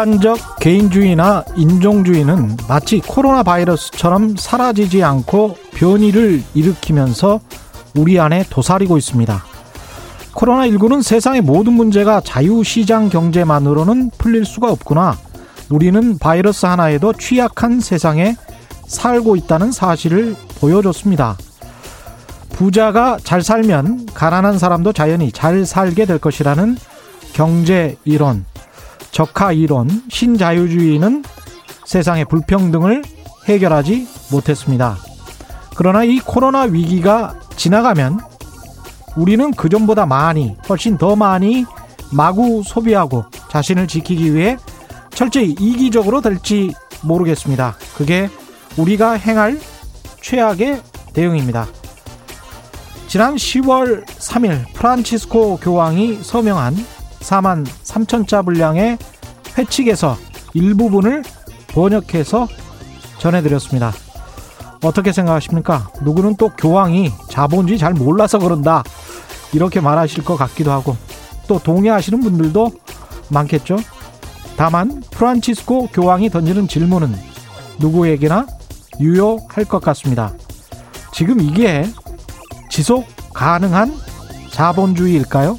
극단적 개인주의나 인종주의는 마치 코로나 바이러스처럼 사라지지 않고 변이를 일으키면서 우리 안에 도사리고 있습니다. 코로나19는 세상의 모든 문제가 자유시장 경제만으로는 풀릴 수가 없구나. 우리는 바이러스 하나에도 취약한 세상에 살고 있다는 사실을 보여줬습니다. 부자가 잘 살면 가난한 사람도 자연히 잘 살게 될 것이라는 경제 이론, 적화 이론, 신자유주의는 세상의 불평등을 해결하지 못했습니다. 그러나 이 코로나 위기가 지나가면 우리는 그전보다 많이, 훨씬 더 많이 마구 소비하고 자신을 지키기 위해 철저히 이기적으로 될지 모르겠습니다. 그게 우리가 행할 최악의 대응입니다. 지난 10월 3일 프란치스코 교황이 서명한 4만 3천 자 분량의 회칙에서 일부분을 번역해서 전해드렸습니다. 어떻게 생각하십니까? 누구는 또 교황이 자본주의 잘 몰라서 그런다. 이렇게 말하실 것 같기도 하고 또 동의하시는 분들도 많겠죠. 다만 프란치스코 교황이 던지는 질문은 누구에게나 유효할 것 같습니다. 지금 이게 지속 가능한 자본주의일까요?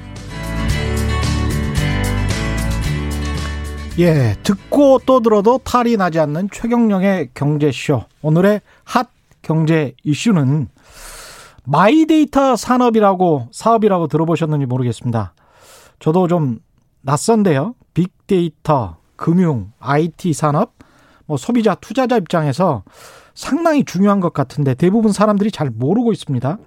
예, 듣고 또 들어도 탈이 나지 않는 최경영의 경제쇼. 오늘의 핫 경제 이슈는 마이데이터 산업이라고 사업이라고 들어보셨는지 모르겠습니다. 저도 좀 낯선데요. 빅데이터, 금융, IT 산업, 뭐 소비자, 투자자 입장에서 상당히 중요한 것 같은데 대부분 사람들이 잘 모르고 있습니다.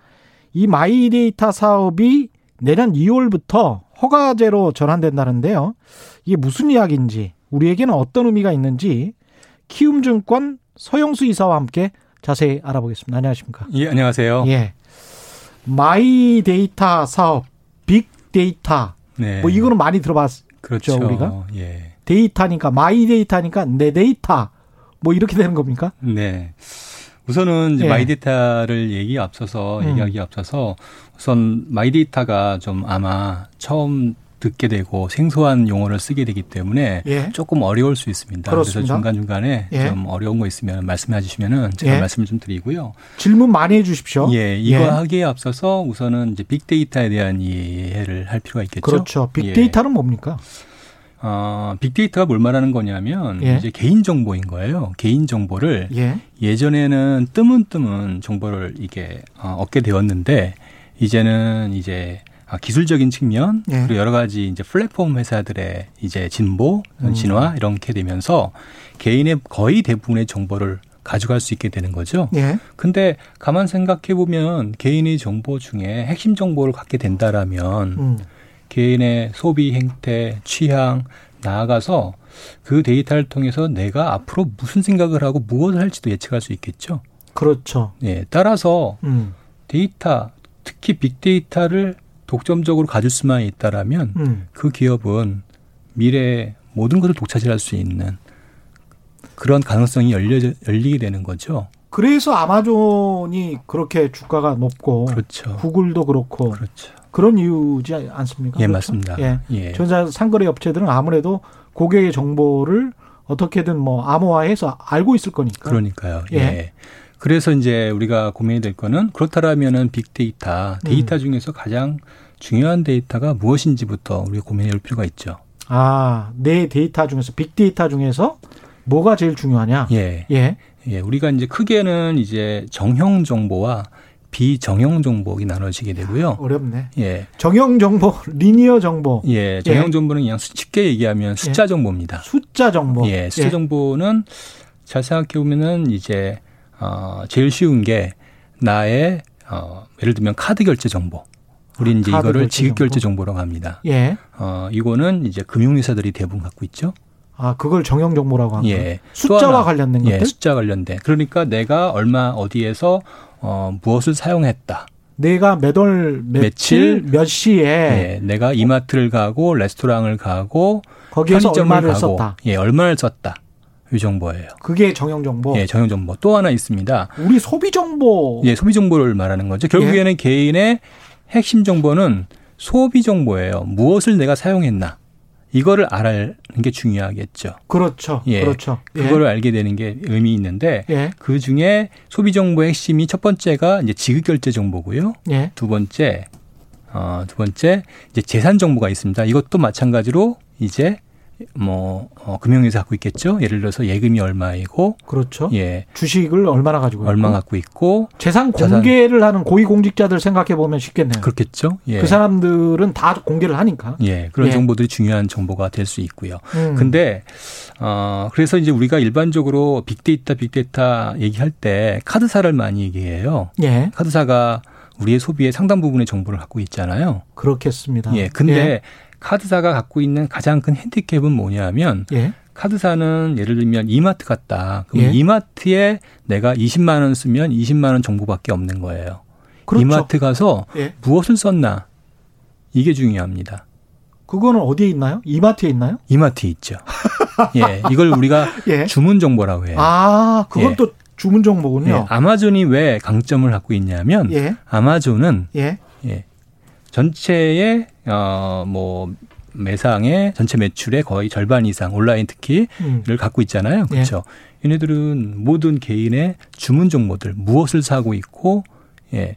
이 마이데이터 사업이 내년 2월부터 허가제로 전환된다는데요. 이게 무슨 이야기인지, 우리에게는 어떤 의미가 있는지 키움증권 서영수 이사와 함께 자세히 알아보겠습니다. 안녕하십니까? 예, 안녕하세요. 예. 마이 데이터 사업, 빅 데이터. 네. 뭐 이거는 많이 들어봤죠, 그렇죠. 우리가. 예. 데이터니까 my 데이터니까 내 데이터. 뭐 이렇게 되는 겁니까? 네. 우선은 이제 예. 마이데이터를 얘기 앞서서 음. 얘기하기 앞서서 우선 마이데이터가 좀 아마 처음 듣게 되고 생소한 용어를 쓰게 되기 때문에 예. 조금 어려울 수 있습니다. 그렇습니다. 그래서 중간 중간에 예. 좀 어려운 거 있으면 말씀해 주시면은 제가 예. 말씀을 좀 드리고요. 질문 많이 해 주십시오. 예, 이거 하기에 앞서서 우선은 이제 빅데이터에 대한 이해를 할 필요가 있겠죠. 그렇죠. 예. 빅데이터는 뭡니까? 어, 빅데이터가 뭘 말하는 거냐면 예. 이제 개인 정보인 거예요. 개인 정보를 예. 예전에는 뜨문뜨문 정보를 이게 어, 얻게 되었는데 이제는 이제 아, 기술적인 측면 예. 그리고 여러 가지 이제 플랫폼 회사들의 이제 진보, 음. 진화 이렇게 되면서 개인의 거의 대부분의 정보를 가져갈 수 있게 되는 거죠. 예. 근데 가만 생각해 보면 개인의 정보 중에 핵심 정보를 갖게 된다라면 음. 개인의 소비 행태, 취향 나아가서 그 데이터를 통해서 내가 앞으로 무슨 생각을 하고 무엇을 할지도 예측할 수 있겠죠. 그렇죠. 예, 따라서 음. 데이터, 특히 빅데이터를 독점적으로 가질 수만 있다라면 음. 그 기업은 미래에 모든 것을 독차지할 수 있는 그런 가능성이 열려 열리게 되는 거죠. 그래서 아마존이 그렇게 주가가 높고 그렇죠. 구글도 그렇고 그렇죠. 그런 이유지 않습니까? 예, 그렇죠? 맞습니다. 예. 예. 전자 상거래 업체들은 아무래도 고객의 정보를 어떻게든 뭐 암호화해서 알고 있을 거니까. 그러니까요. 예. 예. 그래서 이제 우리가 고민이 될 거는 그렇다라면은 빅데이터, 데이터 중에서 가장 중요한 데이터가 무엇인지부터 우리가 고민해 볼 필요가 있죠. 아, 내 데이터 중에서 빅데이터 중에서 뭐가 제일 중요하냐? 예. 예. 예. 우리가 이제 크게는 이제 정형 정보와 비정형 정보가 나눠지게 되고요. 어렵네. 예. 정형 정보, 리니어 정보, 예. 정형 정보는 그냥 수- 쉽게 얘기하면 숫자 정보입니다. 숫자 정보. 예. 숫자 정보는 잘 생각해 보면은 이제 어 제일 쉬운 게 나의 어 예를 들면 카드 결제 정보. 우리 이제 카드 이거를 결제 지급 결제 정보. 정보라고 합니다. 예. 어, 이거는 이제 금융회사들이 대부분 갖고 있죠. 아, 그걸 정형 정보라고 하는 거예요. 예. 또 숫자와 하나, 관련된 예, 것들? 숫자 관련된. 그러니까 내가 얼마 어디에서 어, 무엇을 사용했다. 내가 몇월 며칠 며칠, 몇 시에 예, 내가 이마트를 가고 레스토랑을 가고 거기에서 얼마를 가고 썼다. 예, 얼마를 썼다. 이 정보예요. 그게 정형 정보. 예, 정형 정보. 또 하나 있습니다. 우리 소비 정보 예, 소비 정보를 말하는 거죠. 결국에는 예. 개인의 핵심 정보는 소비 정보예요. 무엇을 내가 사용했나. 이거를 알아는 게 중요하겠죠. 그렇죠. 예. 그렇죠. 예. 그거를 알게 되는 게 의미 있는데 예. 그 중에 소비 정보의 핵심이 첫 번째가 이제 지급 결제 정보고요. 예. 두 번째 어, 두 번째 이제 재산 정보가 있습니다. 이것도 마찬가지로 이제 뭐 어, 금융회사 갖고 있겠죠. 예를 들어서 예금이 얼마이고 그렇죠. 예 주식을 얼마나 가지고 있고 얼마 갖고 있고 재산 자산. 공개를 하는 고위 공직자들 생각해 보면 쉽겠네요. 그렇겠죠. 예. 그 사람들은 다 공개를 하니까. 예, 그런 예. 정보들이 중요한 정보가 될 수 있고요. 음. 근데 어 그래서 이제 우리가 일반적으로 빅데이터 빅데이터 얘기할 때 카드사를 많이 얘기해요. 예, 카드사가 우리의 소비의 상당 부분의 정보를 갖고 있잖아요. 그렇겠습니다. 예. 근데 카드사가 갖고 있는 가장 큰 핸디캡은 뭐냐면 예, 예. 카드사는 예를 들면 이마트 같다. 그럼 예. 이마트에 내가 20만 원 쓰면 20만 원 정보밖에 없는 거예요. 그렇죠. 이마트 가서 예. 무엇을 썼나? 이게 중요합니다. 그거는 어디에 있나요? 이마트에 있나요? 이마트에 있죠. 예, 이걸 우리가 예. 주문 정보라고 해요. 아, 그건 예. 또 주문 정보군요. 예, 아마존이 왜 강점을 갖고 있냐면 예, 아마존은 예, 예, 전체의 어뭐 매상의 전체 매출의 거의 절반 이상 온라인 특히를 음. 갖고 있잖아요. 그렇죠. 얘네들은 모든 개인의 주문 정보들 무엇을 사고 있고 예.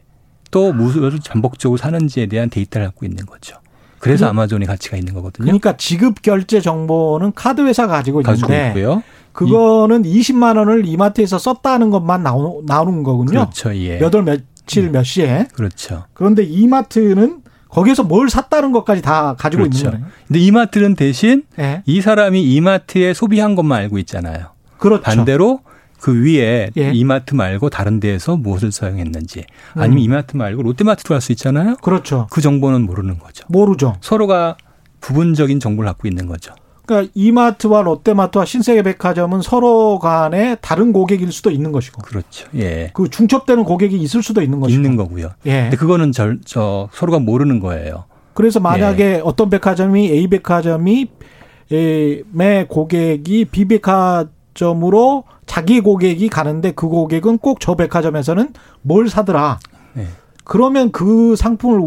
또 무엇을 반복적으로 사는지에 대한 데이터를 갖고 있는 거죠. 그래서 그거- 아마존이 가치가 있는 거거든요. 그러니까 지급 결제 정보는 카드 회사가 가지고 가지고 있는데 있고요. 그거는 20만 원을 이마트에서 썼다는 것만 나오, 나오는 거군요. 그렇죠. 예. 몇월 며칠 몇 시에. 그렇죠. 그런데 이마트는 거기에서 뭘 샀다는 것까지 다 가지고 그렇죠. 있는 거네요. 근데 이마트는 대신 예. 이 사람이 이마트에 소비한 것만 알고 있잖아요. 그렇죠. 반대로 그 위에 예. 이마트 말고 다른 데에서 무엇을 사용했는지 아니면 음. 이마트 말고 롯데마트도 갈수 있잖아요. 그렇죠. 그 정보는 모르는 거죠. 모르죠. 서로가 부분적인 정보를 갖고 있는 거죠. 그러니까 이마트와 롯데마트와 신세계백화점은 서로 간에 다른 고객일 수도 있는 것이고 그렇죠. 예. 그 중첩되는 고객이 있을 수도 있는 것이고. 있는 거고요. 예. 근데 그거는 절, 저 서로가 모르는 거예요. 그래서 만약에 예. 어떤 백화점이 A 백화점이 에, 매 고객이 B 백화점으로 자기 고객이 가는데 그 고객은 꼭 저 백화점에서는 뭘 사더라. 네. 그러면 그 상품을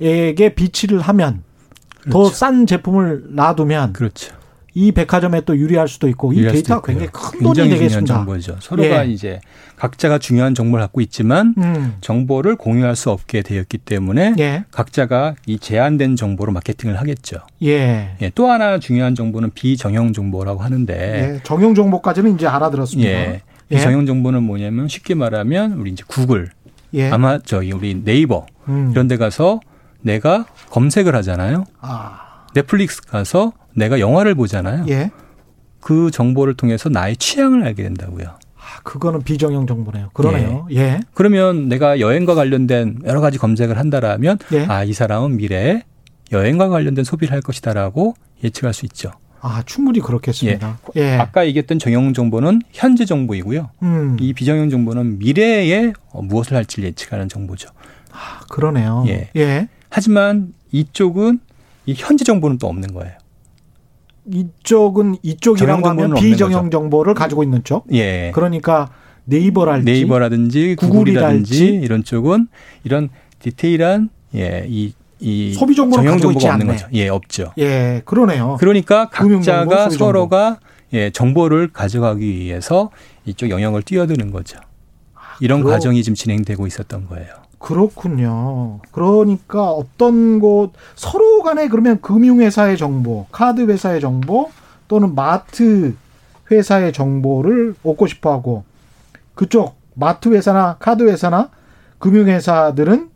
우리에게 비치를 하면 더 그렇죠. 싼 제품을 놔두면 그렇죠. 이 백화점에 또 유리할 수도 있고 이 유리할 데이터가. 굉장히 큰 돈이 되겠습니다. 정보죠. 서로가 예. 이제 각자가 중요한 정보를 갖고 있지만 음. 정보를 공유할 수 없게 되었기 때문에 예. 각자가 이 제한된 정보로 마케팅을 하겠죠. 예. 예, 또 하나 중요한 정보는 비정형 정보라고 하는데 예. 정형 정보까지는 이제 알아들었습니다. 예. 예. 비정형 정보는 뭐냐면 쉽게 말하면 우리 이제 구글, 예. 아마 저기 우리 네이버 음. 이런 데 가서 내가 검색을 하잖아요. 아. 넷플릭스 가서 내가 영화를 보잖아요. 예. 그 정보를 통해서 나의 취향을 알게 된다고요. 아, 그거는 비정형 정보네요. 그러네요. 예. 그러면 내가 여행과 관련된 여러 가지 검색을 한다라면 예. 아, 이 사람은 미래에 여행과 관련된 소비를 할 것이다라고 예측할 수 있죠. 아, 충분히 그렇겠습니다. 예. 아까 얘기했던 정형 정보는 현재 정보이고요. 음. 이 비정형 정보는 미래에 어, 무엇을 할지 예측하는 정보죠. 아, 그러네요. 예. 예. 하지만 이쪽은 이 현재 정보는 또 없는 거예요. 이쪽은 이쪽이라고 하면 비정형. 정보를 가지고 있는 쪽. 예. 그러니까 네이버랄지 네이버라든지 구글이라든지 이런 쪽은 이런 디테일한 예, 이, 이 소비 정보를 정형 정보가 없는 않네. 거죠. 예, 없죠. 예, 그러네요. 그러니까 각자가. 서로가 예, 정보를 가져가기 위해서 이쪽 영역을 뛰어드는 거죠. 이런 그러- 과정이 지금 진행되고 있었던 거예요. 그렇군요. 그러니까 어떤 곳 서로 간에 그러면 금융회사의 정보, 카드 회사의 정보 또는 마트 회사의 정보를 얻고 싶어 하고 그쪽 마트 회사나 카드 회사나 금융회사들은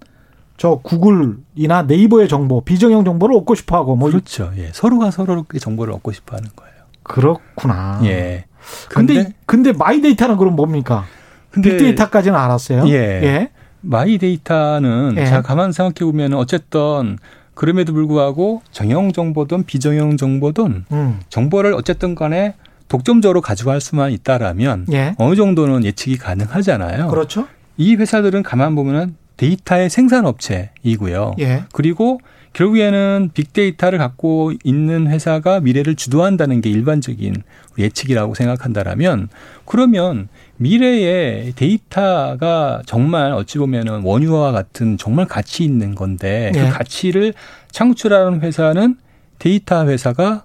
저 구글이나 네이버의 정보, 비정형 정보를 얻고 싶어 하고 뭐 그렇죠. 예, 서로가 서로의 정보를 얻고 싶어 하는 거예요. 그렇구나. 예. 근데 근데 마이데이터는 그럼 뭡니까? 근데 빅데이터까지는 알았어요. 예. 예. 마이 데이터는 예. 자 가만 생각해 보면 어쨌든 그럼에도 불구하고 정형 정보든 비정형 정보든 음. 정보를 어쨌든 간에 독점적으로 가져갈 수만 있다라면 예. 어느 정도는 예측이 가능하잖아요. 그렇죠. 이 회사들은 가만 보면은 데이터의 생산 업체이고요. 예. 그리고 결국에는 빅데이터를 갖고 있는 회사가 미래를 주도한다는 게 일반적인 예측이라고 생각한다라면 그러면 미래의 데이터가 정말 어찌 보면은 원유와 같은 정말 가치 있는 건데 예. 그 가치를 창출하는 회사는 데이터 회사가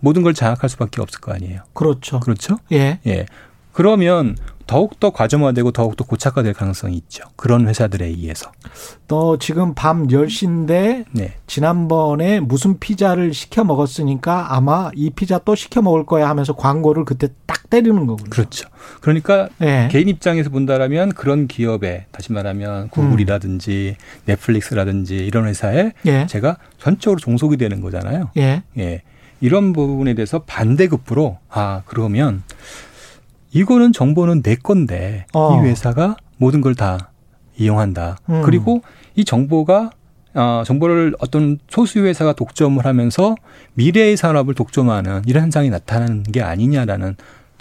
모든 걸 장악할 수밖에 없을 거 아니에요. 그렇죠. 그렇죠? 예. 예. 그러면 더욱더 과점화되고 더욱더 고착화될 가능성이 있죠. 그런 회사들에 의해서. 너 지금 밤 10시인데 네. 지난번에 무슨 피자를 시켜 먹었으니까 아마 이 피자 또 시켜 먹을 거야 하면서 광고를 그때 딱 때리는 거군요. 그렇죠. 그러니까 예. 개인 입장에서 본다라면 그런 기업에 다시 말하면 구글이라든지 넷플릭스라든지 이런 회사에 예. 제가 전적으로 종속이 되는 거잖아요. 예. 예. 이런 부분에 대해서 반대급부로 아, 그러면 이거는 정보는 내 건데 어. 이 회사가 모든 걸 다 이용한다. 음. 그리고 이 정보가 어, 정보를 어떤 소수 회사가 독점을 하면서 미래의 산업을 독점하는 이런 현상이 나타나는 게 아니냐라는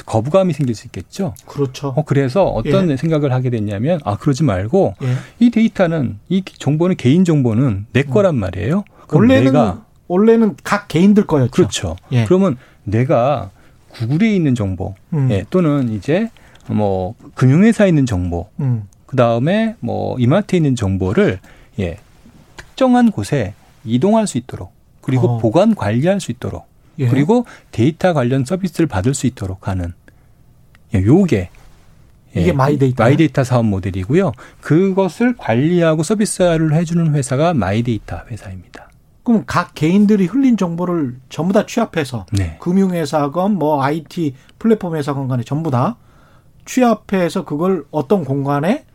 거부감이 생길 수 있겠죠. 그렇죠. 어, 그래서 어떤 생각을 하게 됐냐면 아 그러지 말고 예. 이 데이터는 이 정보는 개인 정보는 내 거란 말이에요. 그럼 원래는 내가 원래는 각 개인들 거였죠. 그렇죠. 예. 그러면 내가 구글에 있는 정보 음. 예, 또는 이제 뭐 금융회사에 있는 정보 음. 그 다음에 뭐 이마트에 있는 정보를 예, 특정한 곳에 이동할 수 있도록 그리고 어. 보관 관리할 수 있도록 예. 그리고 데이터 관련 서비스를 받을 수 있도록 하는 예, 요게 예, 이게 마이데이터. 마이데이터 사업 모델이고요. 그것을 관리하고 서비스를 해주는 회사가 마이데이터 회사입니다. 그럼 각 개인들이 흘린 정보를 전부 다 취합해서 네. 금융회사건 뭐 IT 플랫폼 회사건 간에 전부 다 취합해서 그걸 어떤 공간에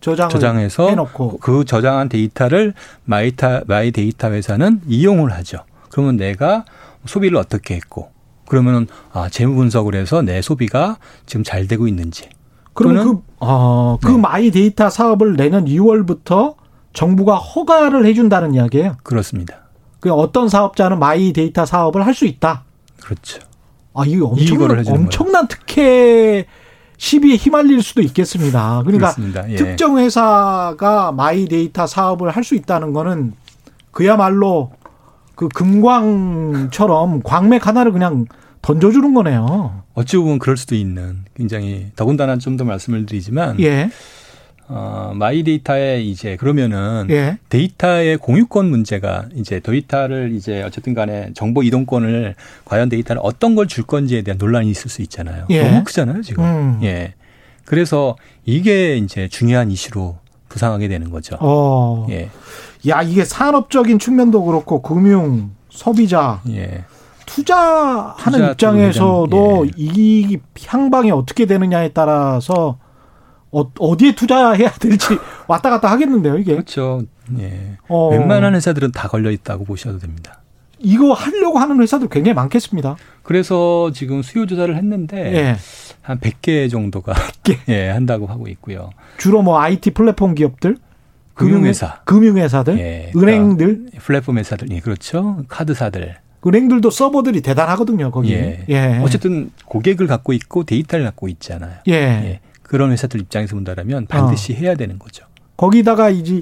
저장을 저장해서 해놓고 그 저장한 데이터를 마이타 마이 데이터 회사는 이용을 하죠. 그러면 내가 소비를 어떻게 했고 그러면은 아 재무 분석을 해서 내 소비가 지금 잘 되고 있는지 그러면 그, 어, 그 네. 마이 데이터 사업을 내년 2월부터 정부가 허가를 해준다는 이야기예요. 그렇습니다. 그 어떤 사업자는 마이 데이터 사업을 할 수 있다. 그렇죠. 아, 이게 엄청난, 엄청난 특혜 시비에 휘말릴 수도 있겠습니다. 그러니까. 예. 특정 회사가 마이 데이터 사업을 할 수 있다는 거는 그야말로 그 금광처럼 광맥 하나를 그냥 던져주는 거네요. 어찌 보면 그럴 수도 있는 굉장히 더군다나 좀 더 말씀을 드리지만 예, 어, 마이 데이터에 이제 그러면은 예, 데이터의 공유권 문제가 이제 데이터를 이제 어쨌든 간에 정보 이동권을 과연 데이터를 어떤 걸 줄 건지에 대한 논란이 있을 수 있잖아요. 예. 너무 크잖아요, 지금. 음. 예. 그래서 이게 이제 중요한 이슈로 부상하게 되는 거죠. 어, 예. 야 이게 산업적인 측면도 그렇고 금융, 소비자, 예. 투자하는 투자 입장에서도 쪽은 이 향방이 어떻게 되느냐에 따라서 어, 어디에 투자해야 될지 왔다 갔다 하겠는데요, 이게. 그렇죠. 예. 어, 웬만한 회사들은 다 걸려 있다고 보셔도 됩니다. 이거 하려고 하는 회사도 굉장히 많겠습니다. 그래서 지금 수요 조사를 했는데 예. 한 100개 정도가 100개. 예, 한다고 하고 있고요. 주로 뭐 IT 플랫폼 기업들, 금융회사. 금융회사들, 예. 은행들, 플랫폼 회사들, 예, 그렇죠. 카드사들. 은행들도 서버들이 대단하거든요, 거기. 예. 예. 어쨌든 고객을 갖고 있고 데이터를 갖고 있잖아요. 예. 예. 그런 회사들 입장에서 본다면 반드시 해야 되는 거죠. 거기다가 이제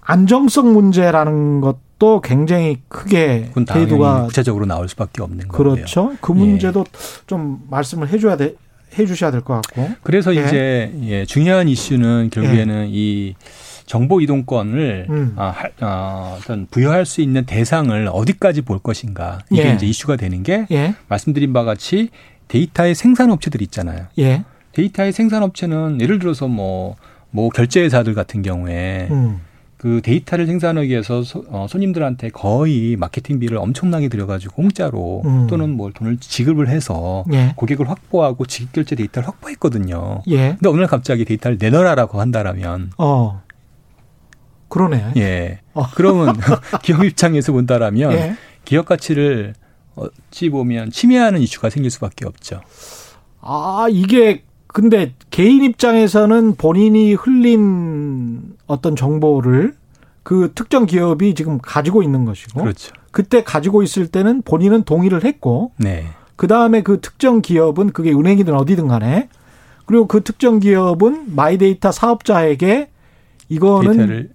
안정성 문제라는 것도 굉장히 크게 제도가 구체적으로 나올 수밖에 없는 거고요. 그렇죠. 그 예. 문제도 좀 말씀을 해줘야 돼, 해주셔야 될 것 같고. 그래서 예. 이제 예, 중요한 이슈는 결국에는 이 정보 이동권을 음. 아, 할- 아, 어떤 부여할 수 있는 대상을 어디까지 볼 것인가 이게 예. 이제 이슈가 되는 게 예, 말씀드린 바와 같이 데이터의 생산 업체들 있잖아요. 예, 데이터의 생산 업체는 예를 들어서 뭐, 뭐 결제회사들 같은 경우에 음, 그 데이터를 생산하기 위해서 소, 어, 손님들한테 거의 마케팅비를 엄청나게 들여가지고 공짜로 음. 또는 뭐 돈을 지급을 해서 예, 고객을 확보하고 지급결제 데이터를 확보했거든요. 예, 근데 어느 날 갑자기 데이터를 내놔라라고 한다라면 어, 그러네. 예. 어. 그러면 기업 입장에서 본다라면 예. 기업 가치를 어찌 보면 침해하는 이슈가 생길 수밖에 없죠. 아, 이게 근데 개인 입장에서는 본인이 흘린 어떤 정보를 그 특정 기업이 지금 가지고 있는 것이고 그렇죠. 그때 가지고 있을 때는 본인은 동의를 했고 네. 그 다음에 그 특정 기업은 그게 은행이든 어디든 간에 그리고 그 특정 기업은 마이데이터 사업자에게 이거는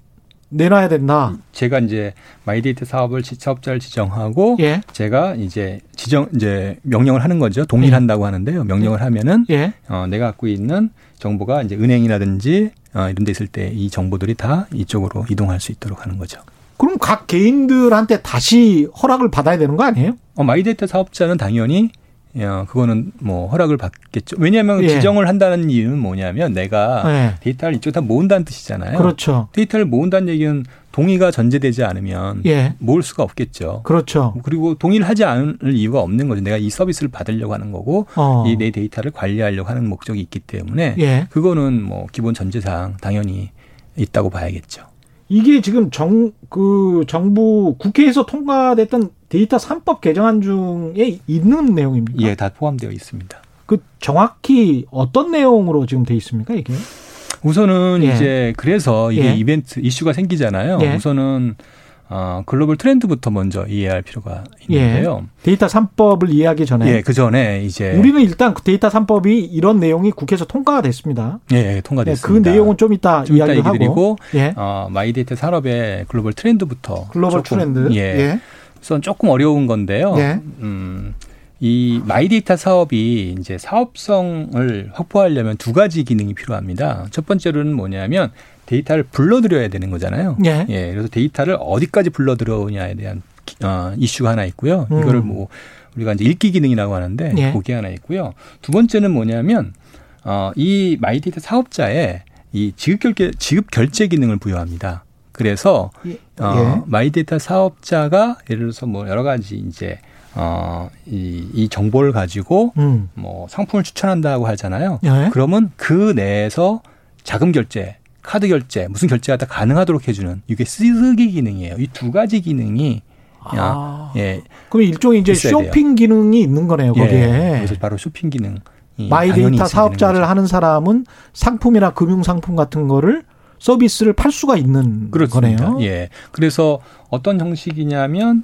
내놔야 된다. 제가 이제 마이데이터 사업을 지- 사업자를 지정하고 예, 제가 이제 지정 이제 명령을 하는 거죠. 동의를 예. 한다고 하는데요. 명령을 하면은 예. 어, 내가 갖고 있는 정보가 이제 은행이라든지 어, 이런 데 있을 때 이 정보들이 다 이쪽으로 이동할 수 있도록 하는 거죠. 그럼 각 개인들한테 다시 허락을 받아야 되는 거 아니에요? 어, 마이데이터 사업자는 당연히 어, 그거는 뭐 허락을 받겠죠. 왜냐하면 예. 지정을 한다는 이유는 뭐냐면 내가 네. 데이터를 이쪽 다 모은다는 뜻이잖아요. 그렇죠. 데이터를 모은다는 얘기는 동의가 전제되지 않으면 예. 모을 수가 없겠죠. 그렇죠. 그리고 동의를 하지 않을 이유가 없는 거죠. 내가 이 서비스를 받으려고 하는 거고 어. 이내 데이터를 관리하려고 하는 목적이 있기 때문에 예. 그거는 뭐 기본 전제상 당연히 있다고 봐야겠죠. 이게 지금 정, 그 정부 국회에서 통과됐던 데이터 3법 개정안 중에 있는 내용입니까? 예, 다 포함되어 있습니다. 그 정확히 어떤 내용으로 지금 돼 있습니까, 이게? 우선은 예. 이제 그래서 이게 예. 이벤트 이슈가 생기잖아요. 예. 우선은 어, 글로벌 트렌드부터 먼저 이해할 필요가 있는데요. 데이터 3법을 이해하기 전에 예, 그 전에 이제 우리는 일단 그 데이터 3법이 이런 내용이 국회에서 통과가 됐습니다. 예, 예, 네, 통과됐습니다. 그 내용은 좀 이따 좀 이따 이야기를 얘기 하고. 드리고 예. 어, 마이데이터 산업의 글로벌 트렌드부터 글로벌 조금, 트렌드. 예, 예. 우선 조금 어려운 건데요. 예. 음, 이 마이데이터 사업이 이제 사업성을 확보하려면 두 가지 기능이 필요합니다. 첫 번째로는 뭐냐면 데이터를 불러들여야 되는 거잖아요. 예. 예, 그래서 데이터를 어디까지 불러들여오냐에 대한 기- 어, 이슈가 하나 있고요. 음. 이거를 뭐 우리가 이제 읽기 기능이라고 하는데 예. 그게 하나 있고요. 두 번째는 뭐냐면 어, 이 마이데이터 사업자에 이 지급 결제 지급 결제 기능을 부여합니다. 그래서 예. 어, 마이데이터 사업자가 예를 들어서 뭐 여러 가지 이제 어, 이, 이 정보를 가지고 음. 뭐 상품을 추천한다고 하잖아요. 예. 그러면 그 내에서 자금 결제, 카드 결제, 무슨 결제가 다 가능하도록 해주는 이게 쓰기 기능이에요. 이 두 가지 기능이 아. 예, 그럼 일종의 이제 있어야 돼요. 쇼핑 기능이 있는 거네요, 거기에. 예, 그래서 바로 쇼핑 기능. 마이데이터 사업자를 하는 사람은 상품이나 금융 상품 같은 거를 서비스를 팔 수가 있는 그렇습니다. 거네요. 예. 그래서 어떤 형식이냐면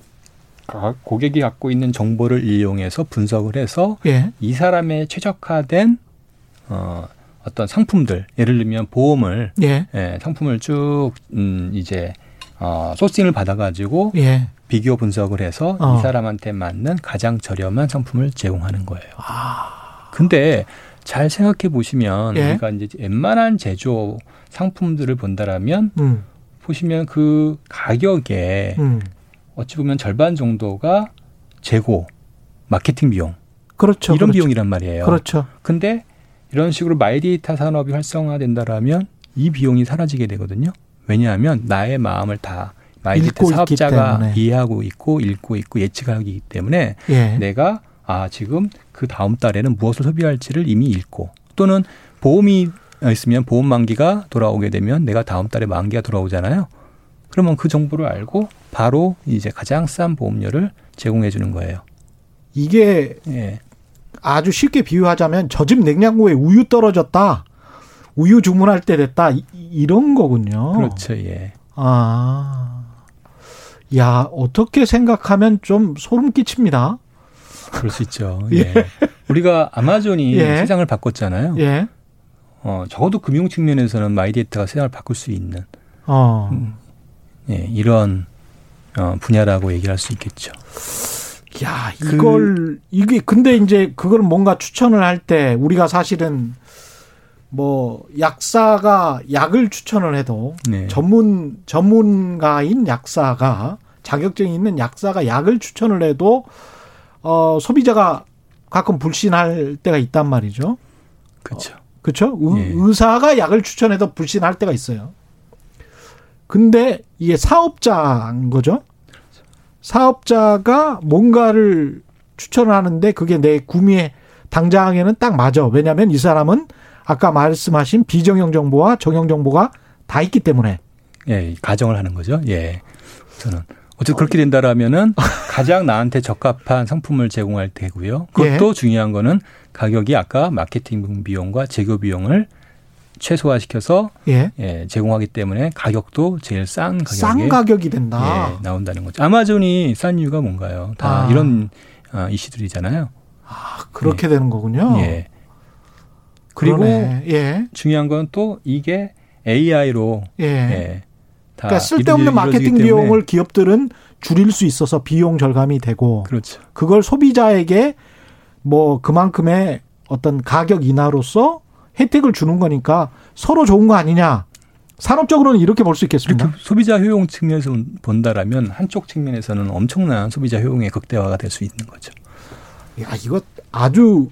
가- 고객이 갖고 있는 정보를 이용해서 분석을 해서 예. 이 사람의 최적화된 어, 어떤 상품들, 예를 들면 보험을 예. 예, 상품을 쭉 음, 이제 어, 소싱을 받아가지고 예. 비교 분석을 해서 어. 이 사람한테 맞는 가장 저렴한 상품을 제공하는 거예요. 아. 근데 잘 생각해 보시면 예. 우리가 이제 웬만한 제조 상품들을 본다라면 음. 보시면 그 가격에 음. 어찌 보면 절반 정도가 재고, 마케팅 비용 그렇죠. 이런 그렇죠. 비용이란 말이에요. 그렇죠. 근데 이런 식으로 마이데이터 산업이 활성화된다라면 이 비용이 사라지게 되거든요. 왜냐하면 나의 마음을 다 마이데이터 사업자가. 이해하고 있고 읽고 있고 예측하기 때문에 예. 내가 아 지금 그 다음 달에는 무엇을 소비할지를 이미 읽고 또는 보험이 있으면 보험 만기가 돌아오게 되면 내가 다음 달에 만기가 돌아오잖아요. 그러면 그 정보를 알고 바로 이제 가장 싼 보험료를 제공해 주는 거예요. 이게 예. 아주 쉽게 비유하자면 저 집 냉장고에 우유 떨어졌다. 우유 주문할 때 됐다. 이- 이런 거군요. 그렇죠. 예. 아. 야, 어떻게 생각하면 좀 소름 끼칩니다. 그럴 수 있죠. 예. 우리가 아마존이 예. 세상을 바꿨잖아요. 예. 어, 적어도 금융 측면에서는 마이데이터가 세상을 바꿀 수 있는 어. 예, 이런 어, 분야라고 얘기할 수 있겠죠. 야, 이걸 이게 근데 이제 그걸 뭔가 추천을 할 때 우리가 사실은 뭐 약사가 약을 추천을 해도 네. 전문 전문가인 약사가 자격증이 있는 약사가 약을 추천을 해도 어 소비자가 가끔 불신할 때가 있단 말이죠. 그렇죠. 그렇죠? 예. 의사가 약을 추천해도 불신할 때가 있어요. 근데 이게 사업자인 거죠. 사업자가 뭔가를 추천하는데 그게 내 구매 당장에는 딱 맞아. 왜냐하면 이 사람은 아까 말씀하신 비정형 정보와 정형 정보가 다 있기 때문에. 예, 가정을 하는 거죠. 예. 저는 어쨌든 그렇게 된다라면은 가장 나한테 적합한 상품을 제공할 테고요. 그것도 예. 중요한 거는 가격이 아까 마케팅 비용과 재고 비용을 최소화시켜서 예. 예, 제공하기 때문에 가격도 제일 싼 가격에 싼 가격이 된다. 예, 나온다는 거죠. 아마존이 싼 이유가 뭔가요? 다 아. 이런 어, 이슈들이잖아요. 아, 그렇게 되는 거군요. 예. 그리고. 예. 중요한 건 또 이게 AI로 예. 그러니까 쓸데없는 마케팅 비용을 기업들은 줄일 수 있어서 비용 절감이 되고 그렇죠. 그걸 소비자에게 뭐 그만큼의 어떤 가격 인하로서 혜택을 주는 거니까 서로 좋은 거 아니냐. 산업적으로는 이렇게 볼 수 있겠습니다. 이렇게 소비자 효용 측면에서 본다라면 한쪽 측면에서는 엄청난 소비자 효용의 극대화가 될 수 있는 거죠. 야, 이거 아주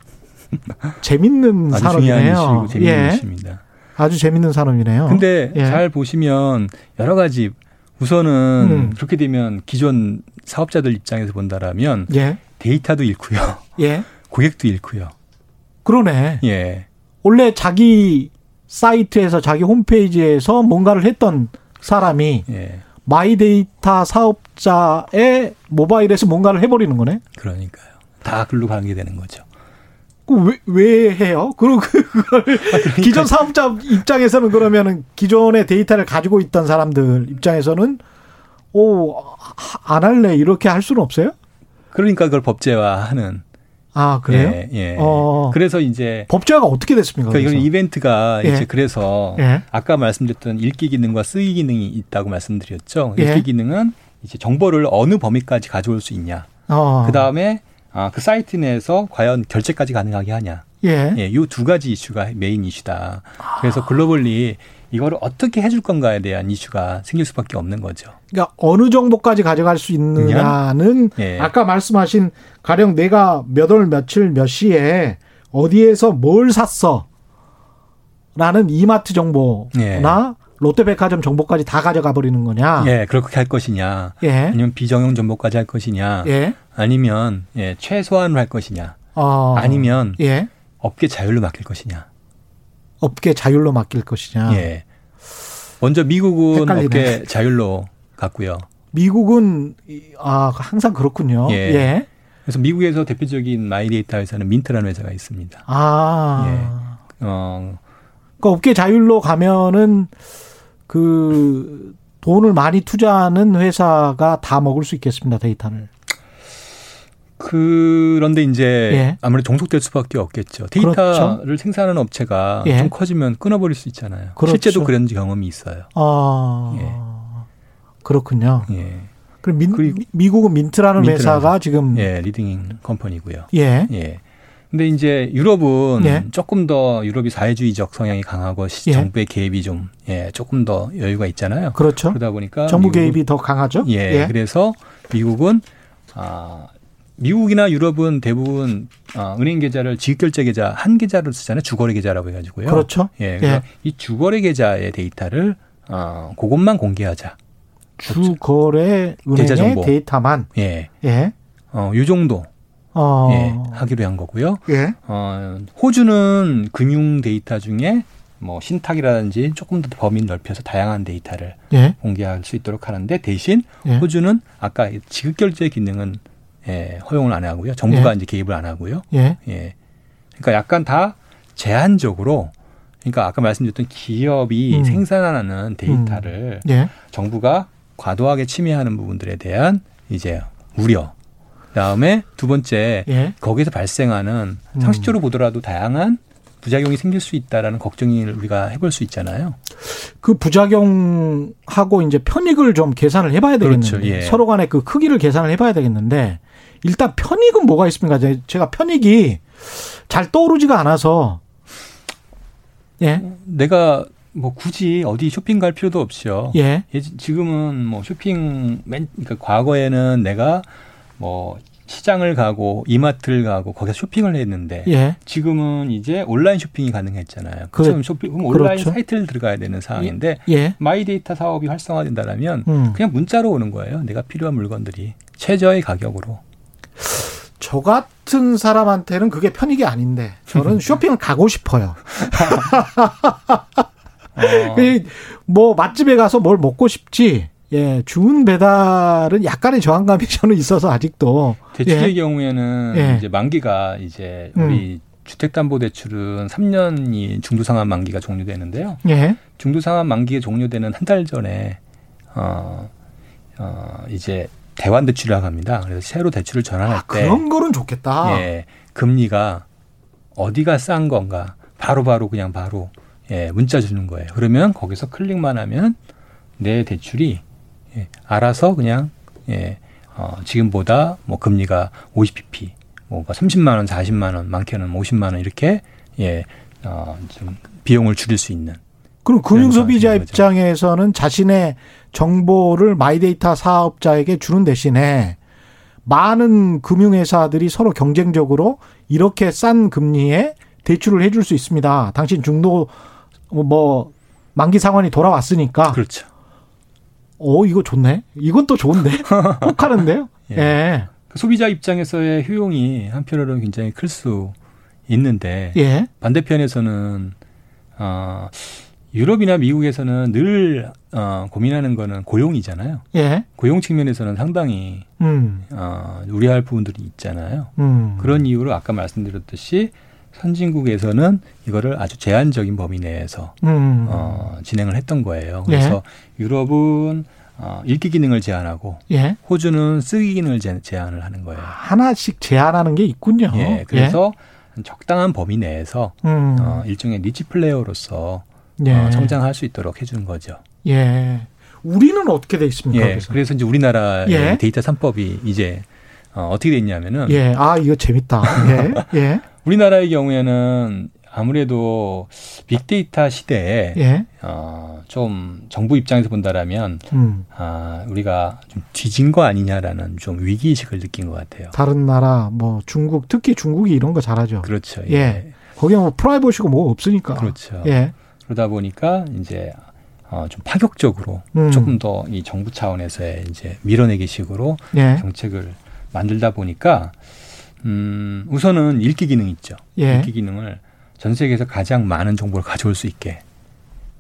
재밌는 아주 산업이네요. 재밌는 예. 이슈입니다. 아주 재밌는 산업이네요. 근데 예. 잘 보시면 여러 가지 우선은 음. 그렇게 되면 기존 사업자들 입장에서 본다라면 예. 데이터도 잃고요. 예. 고객도 잃고요. 그러네. 예. 원래 자기 사이트에서 자기 홈페이지에서 뭔가를 했던 사람이 예. 마이데이터 사업자의 모바일에서 뭔가를 해버리는 거네. 그러니까요. 다 글로 가게 되는 거죠. 그왜 왜 해요? 그리고 그걸 그러니까 기존 사업자 입장에서는 그러면은 기존의 데이터를 가지고 있던 사람들 입장에서는 오 안 할래 이렇게 할 수는 없어요? 그러니까 그걸 법제화하는. 아 그래요? 예. 예. 어. 그래서 이제 법제화가 어떻게 됐습니까? 그러니까 이건? 이벤트가 예. 이제 그래서 예. 아까 말씀드렸던 읽기 기능과 쓰기 기능이 있다고 말씀드렸죠. 예. 읽기 기능은 이제 정보를 어느 범위까지 가져올 수 있냐. 어. 그 다음에 아, 그 사이트 내에서 과연 결제까지 가능하게 하냐. 예. 예, 요 두 가지 이슈가 메인 이슈다. 그래서 globally 이거를 어떻게 해줄 건가에 대한 이슈가 생길 수밖에 없는 거죠. 그러니까 어느 정보까지 가져갈 수 있느냐는 예. 아까 말씀하신 가령 내가 몇 월 며칠 몇 시에 어디에서 뭘 샀어 라는 이마트 정보나 예. 롯데백화점 정보까지 다 가져가 버리는 거냐? 예, 그렇게 할 것이냐. 예. 아니면 비정형 정보까지 할 것이냐. 예. 아니면 예, 최소한으로 할 것이냐. 어. 아니면 예. 업계 자율로 맡길 것이냐. 업계 자율로 맡길 것이냐. 예. 먼저 미국은 헷갈리네. 업계 자율로 갔고요. 미국은 이- 아 항상 그렇군요. 예. 예. 그래서 미국에서 대표적인 마이데이터 회사는 민트라는 회사가 있습니다. 아. 어, 그러니까 업계 자율로 가면은 그 돈을 많이 투자하는 회사가 다 먹을 수 있겠습니다 데이터를. 그런데 이제 예. 아무래도 종속될 수밖에 없겠죠. 데이터를 그렇죠. 생산하는 업체가 예. 좀 커지면 끊어버릴 수 있잖아요. 그렇죠. 실제도 그런 경험이 있어요. 아 그렇군요. 예. 그럼 민, 미국은 민트라는 민트라는 회사가 지금 예, leading company고요. 예. 예. 근데 이제 유럽은 예. 조금 더 유럽이 사회주의적 성향이 강하고 시- 예. 정부의 개입이 좀 예, 조금 더 여유가 있잖아요. 그렇죠. 그러다 보니까 정부 미국은- 개입이 더 강하죠. 예, 그래서 미국은 아 미국이나 유럽은 대부분 아, 은행 계좌를 지급결제 계좌 한 계좌로 쓰잖아요. 주거래 계좌라고 해가지고요. 그렇죠. 예, 그래서 예. 이 주거래 계좌의 데이터를 어, 그것만 공개하자. 주거래 은행의 정보. 데이터만 예, 예. 어, 요 정도 어. 예, 하기로 한 거고요. 예. 어, 호주는 금융 데이터 중에 뭐 신탁이라든지 조금 더 범위를 넓혀서 다양한 데이터를 예. 공개할 수 있도록 하는데 대신 예. 호주는 아까 지급결제 기능은 예, 허용을 안 하고요. 정부가 예. 이제 개입을 안 하고요. 예. 예. 그러니까 약간 다 제한적으로 그러니까 아까 말씀드렸던 기업이 음. 생산하는 데이터를 예. 정부가 과도하게 침해하는 부분들에 대한 이제 우려. 그다음에 두 번째 예. 거기서 발생하는 음. 상식적으로 보더라도 다양한 부작용이 생길 수 있다라는 걱정을 우리가 해볼 수 있잖아요. 그 부작용하고 이제 편익을 좀 계산을 해봐야 되겠는데 그렇죠. 예. 서로 간의 그 크기를 계산을 해봐야 되겠는데 일단 편익은 뭐가 있습니까? 제- 제가 편익이 잘 떠오르지가 않아서 예, 내가 뭐 굳이 어디 쇼핑 갈 필요도 없이요. 예, 예, 지금은 뭐 쇼핑 맨 그러니까 과거에는 내가 뭐 시장을 가고 이마트를 가고 거기서 쇼핑을 했는데 예, 지금은 이제 온라인 쇼핑이 가능했잖아요. 그래- 그럼 쇼핑 그럼 온라인 그렇죠. 사이트를 들어가야 되는 상황인데 예, 마이데이터 사업이 활성화된다면 음. 그냥 문자로 오는 거예요. 내가 필요한 물건들이 최저의 가격으로. 저 같은 사람한테는 그게 편익이 아닌데 저는 쇼핑을 가고 싶어요. 어, 그뭐 맛집에 가서 뭘 먹고 싶지. 예, 주문 배달은 약간의 저항감이 저는 있어서 아직도 대출의 예. 경우에는 예. 이제 만기가 이제 음. 우리 주택담보대출은 3년이 중도상환 만기가 종료되는데요. 예. 중도상환 만기가 종료되는 한 달 전에 어, 어, 이제 대환 대출이라고 합니다. 그래서 새로 대출을 전환할 아, 때 그런 거는 좋겠다. 예, 금리가 어디가 싼 건가 바로바로 바로 그냥 바로 예, 문자 주는 거예요. 그러면 거기서 클릭만 하면 내 대출이 예, 알아서 그냥 예, 어, 지금보다 뭐 금리가 50pp, 뭐가 30만 원, 40만 원, 많게는 50만 원 이렇게 예, 어, 좀 비용을 줄일 수 있는 그럼 금융소비자. 입장에서는 자신의 정보를 마이데이터 사업자에게 주는 대신에 많은 금융회사들이 서로 경쟁적으로 이렇게 싼 금리에 대출을 해줄 수 있습니다. 당신 중도 뭐 만기 상환이 돌아왔으니까. 그렇죠. 오 이거 좋네. 이건 또 좋은데. 꼭 하는데요. 예. 예. 그 소비자 입장에서의 효용이 한편으로는 굉장히 클 수 있는데 예. 반대편에서는 어, 유럽이나 미국에서는 늘 어, 고민하는 거는 고용이잖아요. 예. 고용 측면에서는 상당히 음. 어, 우려할 부분들이 있잖아요. 음. 그런 이유로 아까 말씀드렸듯이 선진국에서는 이거를 아주 제한적인 범위 내에서 음. 어, 진행을 했던 거예요. 그래서 유럽은 어, 읽기 기능을 제한하고 예. 호주는 쓰기 기능을 제- 제한을 하는 거예요. 하나씩 제한하는 게 있군요. 예, 그래서 적당한 범위 내에서 예. 음. 어, 일종의 니치 플레이어로서 예. 어, 성장할 수 있도록 해주는 거죠. 예. 우리는 어떻게 돼 있습니까? 예, 그래서? 그래서 이제 우리나라의 예. 데이터 3법이 이제 어, 어떻게 돼 있냐면은 예. 아, 이거 재밌다. 예. 예. 우리나라의 경우에는 아무래도 빅데이터 시대에 예. 어, 좀 정부 입장에서 본다라면 음. 아, 우리가 좀 뒤진 거 아니냐라는 좀 위기 의식을 느낀 것 같아요. 다른 나라 뭐 중국 특히 중국이 이런 거 잘하죠. 그렇죠. 예. 거기 뭐 프라이버시가 뭐 없으니까. 그렇죠. 예. 그러다 보니까 이제 어, 좀 파격적으로 음. 조금 더 이 정부 차원에서의 이제 밀어내기 식으로 예. 정책을 만들다 보니까 음, 우선은 읽기 기능 있죠. 예. 읽기 기능을 전 세계에서 가장 많은 정보를 가져올 수 있게.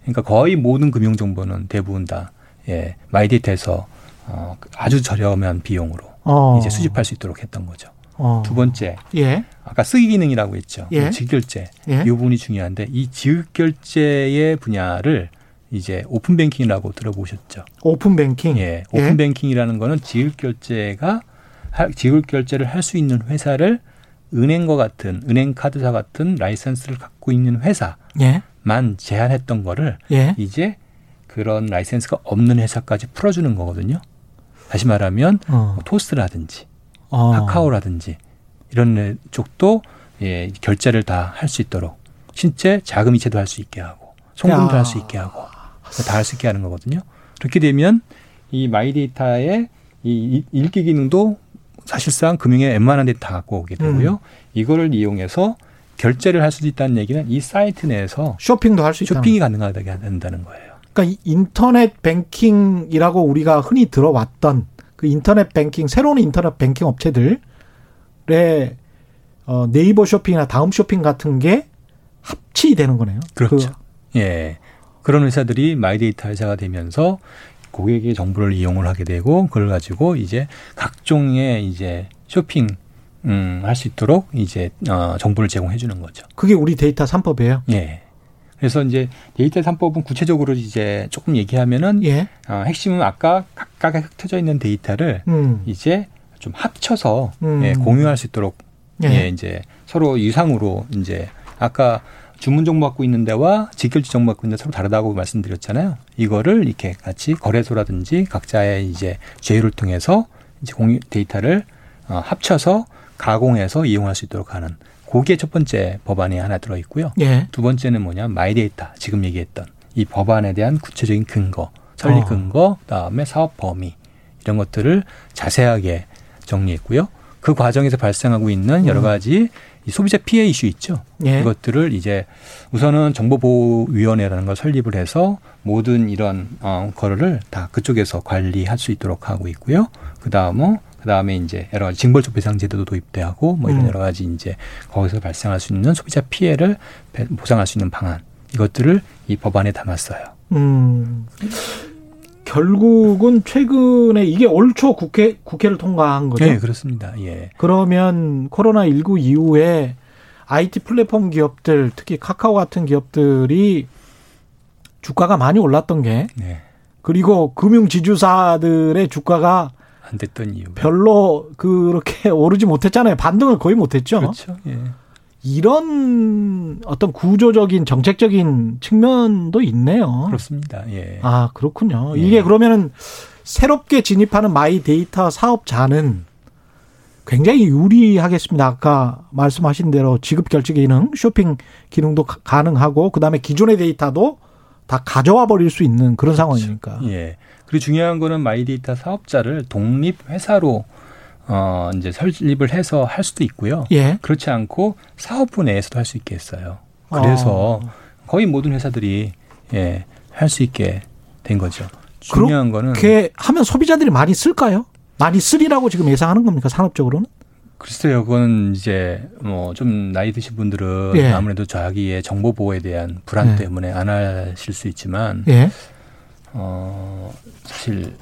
그러니까 거의 모든 금융 정보는 대부분 다 예, 마이데이터에서 어, 아주 저렴한 비용으로 어. 이제 수집할 수 있도록 했던 거죠. 어. 두 번째, 예. 아까 쓰기 기능이라고 했죠. 예. 지급결제. 예. 이 부분이 중요한데 이 지급결제의 분야를 이제 오픈뱅킹이라고 들어보셨죠. 오픈 뱅킹. 예, 오픈뱅킹이라는 거는 지급결제가 할- 지급결제를 할 수 있는 회사를 은행과 같은 은행 카드사 같은 라이센스를 갖고 있는 회사만 예. 제한했던 거를 예. 이제 그런 라이센스가 없는 회사까지 풀어주는 거거든요. 다시 말하면 어. 뭐 토스라든지 어. 카카오라든지 이런 쪽도 예, 결제를 다 할 수 있도록 실제 자금 이체도 할 수 있게 하고 송금도 야. 할수 있게 하고 다 할 수 있게 하는 거거든요. 그렇게 되면 이 마이데이터의 이 읽기 기능도 사실상 금융에 웬만한 데 다 갖고 오게 되고요. 음. 이거를 이용해서 결제를 할 수도 있다는 얘기는 이 사이트 내에서 쇼핑도 할 수 있다. 쇼핑이 가능하게 된다는 거예요. 그러니까 이 인터넷 뱅킹이라고 우리가 흔히 들어왔던 그 인터넷 뱅킹 새로운 인터넷 뱅킹 업체들의 어, 네이버 쇼핑이나 다음 쇼핑 같은 게 합치되는 거네요. 그렇죠. 예. 그런 회사들이 마이데이터 회사가 되면서 고객의 정보를 이용을 하게 되고 그걸 가지고 이제 각종의 이제 쇼핑 음, 할 수 있도록 이제 어, 정보를 제공해 주는 거죠. 그, 게 우리 데이터 3법이에요. 예. 그래서 이제 데이터 3법은 구체적으로 이제 조금 얘기하면은 예. 어, 핵심은 아까 각각에 흩어져 있는 데이터를 음. 이제 좀 합쳐서 음. 예, 공유할 수 있도록 예. 예, 이제 서로 유상으로 이제 아까 주문 정보 갖고 있는 데와 지급결제 정보 갖고 있는 데 서로 다르다고 말씀드렸잖아요. 이거를 이렇게 같이 거래소라든지 각자의 이제 제휴를 통해서 이제 공유 데이터를 어, 합쳐서 가공해서 이용할 수 있도록 하는 그게 첫 번째 법안이 하나 들어 있고요. 예. 두 번째는 뭐냐 마이데이터 지금 얘기했던 이 법안에 대한 구체적인 근거, 설립 어. 근거, 그다음에 사업 범위 이런 것들을 자세하게 정리했고요. 그 과정에서 발생하고 있는 여러 음. 가지 이 소비자 피해 이슈 있죠. 예. 이것들을 이제 우선은 정보보호위원회라는 걸 설립을 해서 모든 이런 어 거를 다 그쪽에서 관리할 수 있도록 하고 있고요. 그 다음은 그 다음에 이제 여러 가지 징벌적 배상 제도도 도입되고 뭐 이런 음. 여러 가지 이제 거기서 발생할 수 있는 소비자 피해를 배- 보상할 수 있는 방안 이것들을 이 법안에 담았어요. 음. 결국은 최근에 이게 올 초 국회 국회를 통과한 거죠. 네, 그렇습니다. 예. 그러면 코로나 19 이후에 IT 플랫폼 기업들, 특히 카카오 같은 기업들이 주가가 많이 올랐던 게 네. 그리고 금융 지주사들의 주가가 안 됐던 이유. 별로 그렇게 오르지 못했잖아요. 반등을 거의 못했죠. 그렇죠. 예. 이런 어떤 구조적인 정책적인 측면도 있네요. 그렇습니다. 예. 아 그렇군요. 예. 이게 그러면은 새롭게 진입하는 마이 데이터 사업자는 굉장히 유리하겠습니다. 아까 말씀하신 대로 지급 결제 기능, 쇼핑 기능도 가- 가능하고 그다음에 기존의 데이터도 다 가져와 버릴 수 있는 그런 상황이니까. 예. 그리고 중요한 거는 마이데이터 사업자를 독립 회사로 어 이제 설립을 해서 할 수도 있고요. 예. 그렇지 않고 사업부 내에서도 할 수 있게 했어요. 그래서 아. 거의 모든 회사들이 예, 할 수 있게 된 거죠. 중요한 거는 그렇게 하면 소비자들이 많이 쓸까요? 많이 쓰리라고 지금 예상하는 겁니까 산업적으로는? 글쎄요, 그건 이제 뭐 좀 나이 드신 분들은 예. 아무래도 자기의 정보 보호에 대한 불안 예. 때문에 안 하실 수 있지만 예. 어 사실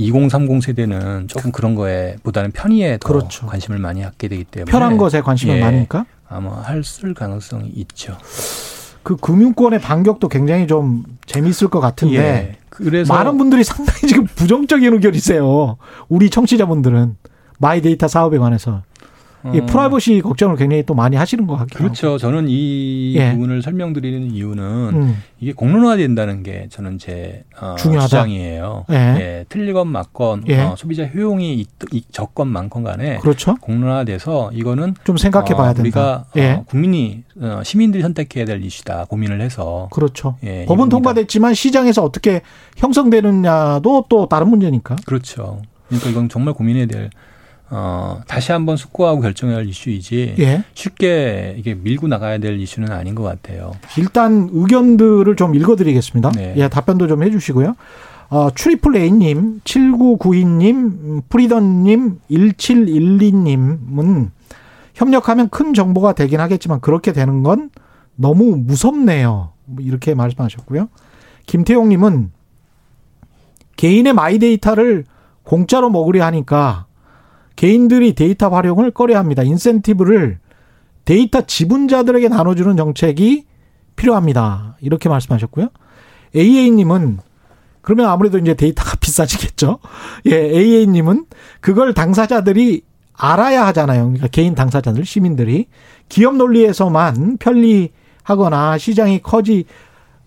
2030 세대는 조금 그런 거에 보다는 편의에 더 그렇죠. 관심을 많이 갖게 되기 때문에 편한 것에 관심을 예. 많으니까 아마 할쓸 가능성이 있죠. 그 금융권의 반격도 굉장히 좀 재미있을 것 같은데 예. 그래서 많은 분들이 상당히 지금 부정적인 의견이세요. 우리 청취자분들은 마이데이터 사업에 관해서 이 어, 프라이버시 걱정을 굉장히 또 많이 하시는 것 같기도 그렇죠. 저는 이 예. 부분을 설명드리는 이유는 하고. 음, 이게 공론화된다는 게 저는 제 어, 중요하다. 주장이에요. 예. 예, 틀리건 맞건 예. 어, 소비자 효용이 있, 있, 적건 많건 간에 그렇죠. 공론화돼서 이거는 좀 생각해 봐야 어, 된다. 우리가 예. 어, 국민이 어, 시민들이 선택해야 될 이슈다 고민을 해서 그렇죠. 예, 법은. 통과됐지만 시장에서 어떻게 형성되느냐도 또 다른 문제니까. 그렇죠. 그러니까 이건 정말 고민해야 될 어, 다시 한번 숙고하고 결정해야 할 이슈이지 예. 쉽게 이게 밀고 나가야 될 이슈는 아닌 것 같아요. 일단 의견들을 좀 읽어드리겠습니다. 네. 예, 답변도 좀 해주시고요. 어, 트리플 A님, 7992님, 프리던님, 1712님은 협력하면 큰 정보가 되긴 하겠지만 그렇게 되는 건 너무 무섭네요. 뭐 이렇게 말씀하셨고요. 김태용님은 개인의 마이 데이터를 공짜로 먹으려 하니까 개인들이 데이터 활용을 꺼려 합니다. 인센티브를 데이터 지분자들에게 나눠주는 정책이 필요합니다. 이렇게 말씀하셨고요. AA님은 그러면 아무래도 이제 데이터가 비싸지겠죠. 예, AA님은 그걸 당사자들이 알아야 하잖아요. 그러니까 개인 당사자들, 시민들이 기업 논리에서만 편리하거나 시장이 커지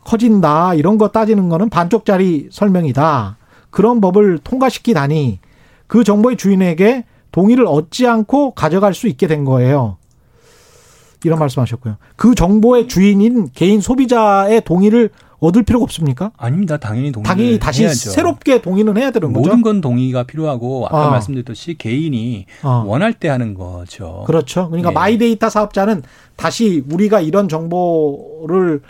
커진다 이런 거 따지는 거는 반쪽짜리 설명이다. 그런 법을 통과시키다니 그 정보의 주인에게 동의를 얻지 않고 가져갈 수 있게 된 거예요. 이런 말씀하셨고요. 그 정보의 주인인 개인 소비자의 동의를 얻을 필요가 없습니까? 아닙니다. 당연히 동의 당연히 다시 해야죠. 새롭게 동의는 해야 되는 거죠. 모든 건 동의가 필요하고 아까 아. 말씀드렸듯이 개인이 어. 원할 때 하는 거죠. 그렇죠. 그러니까 예. 마이데이터 사업자는 다시 우리가 이런 정보를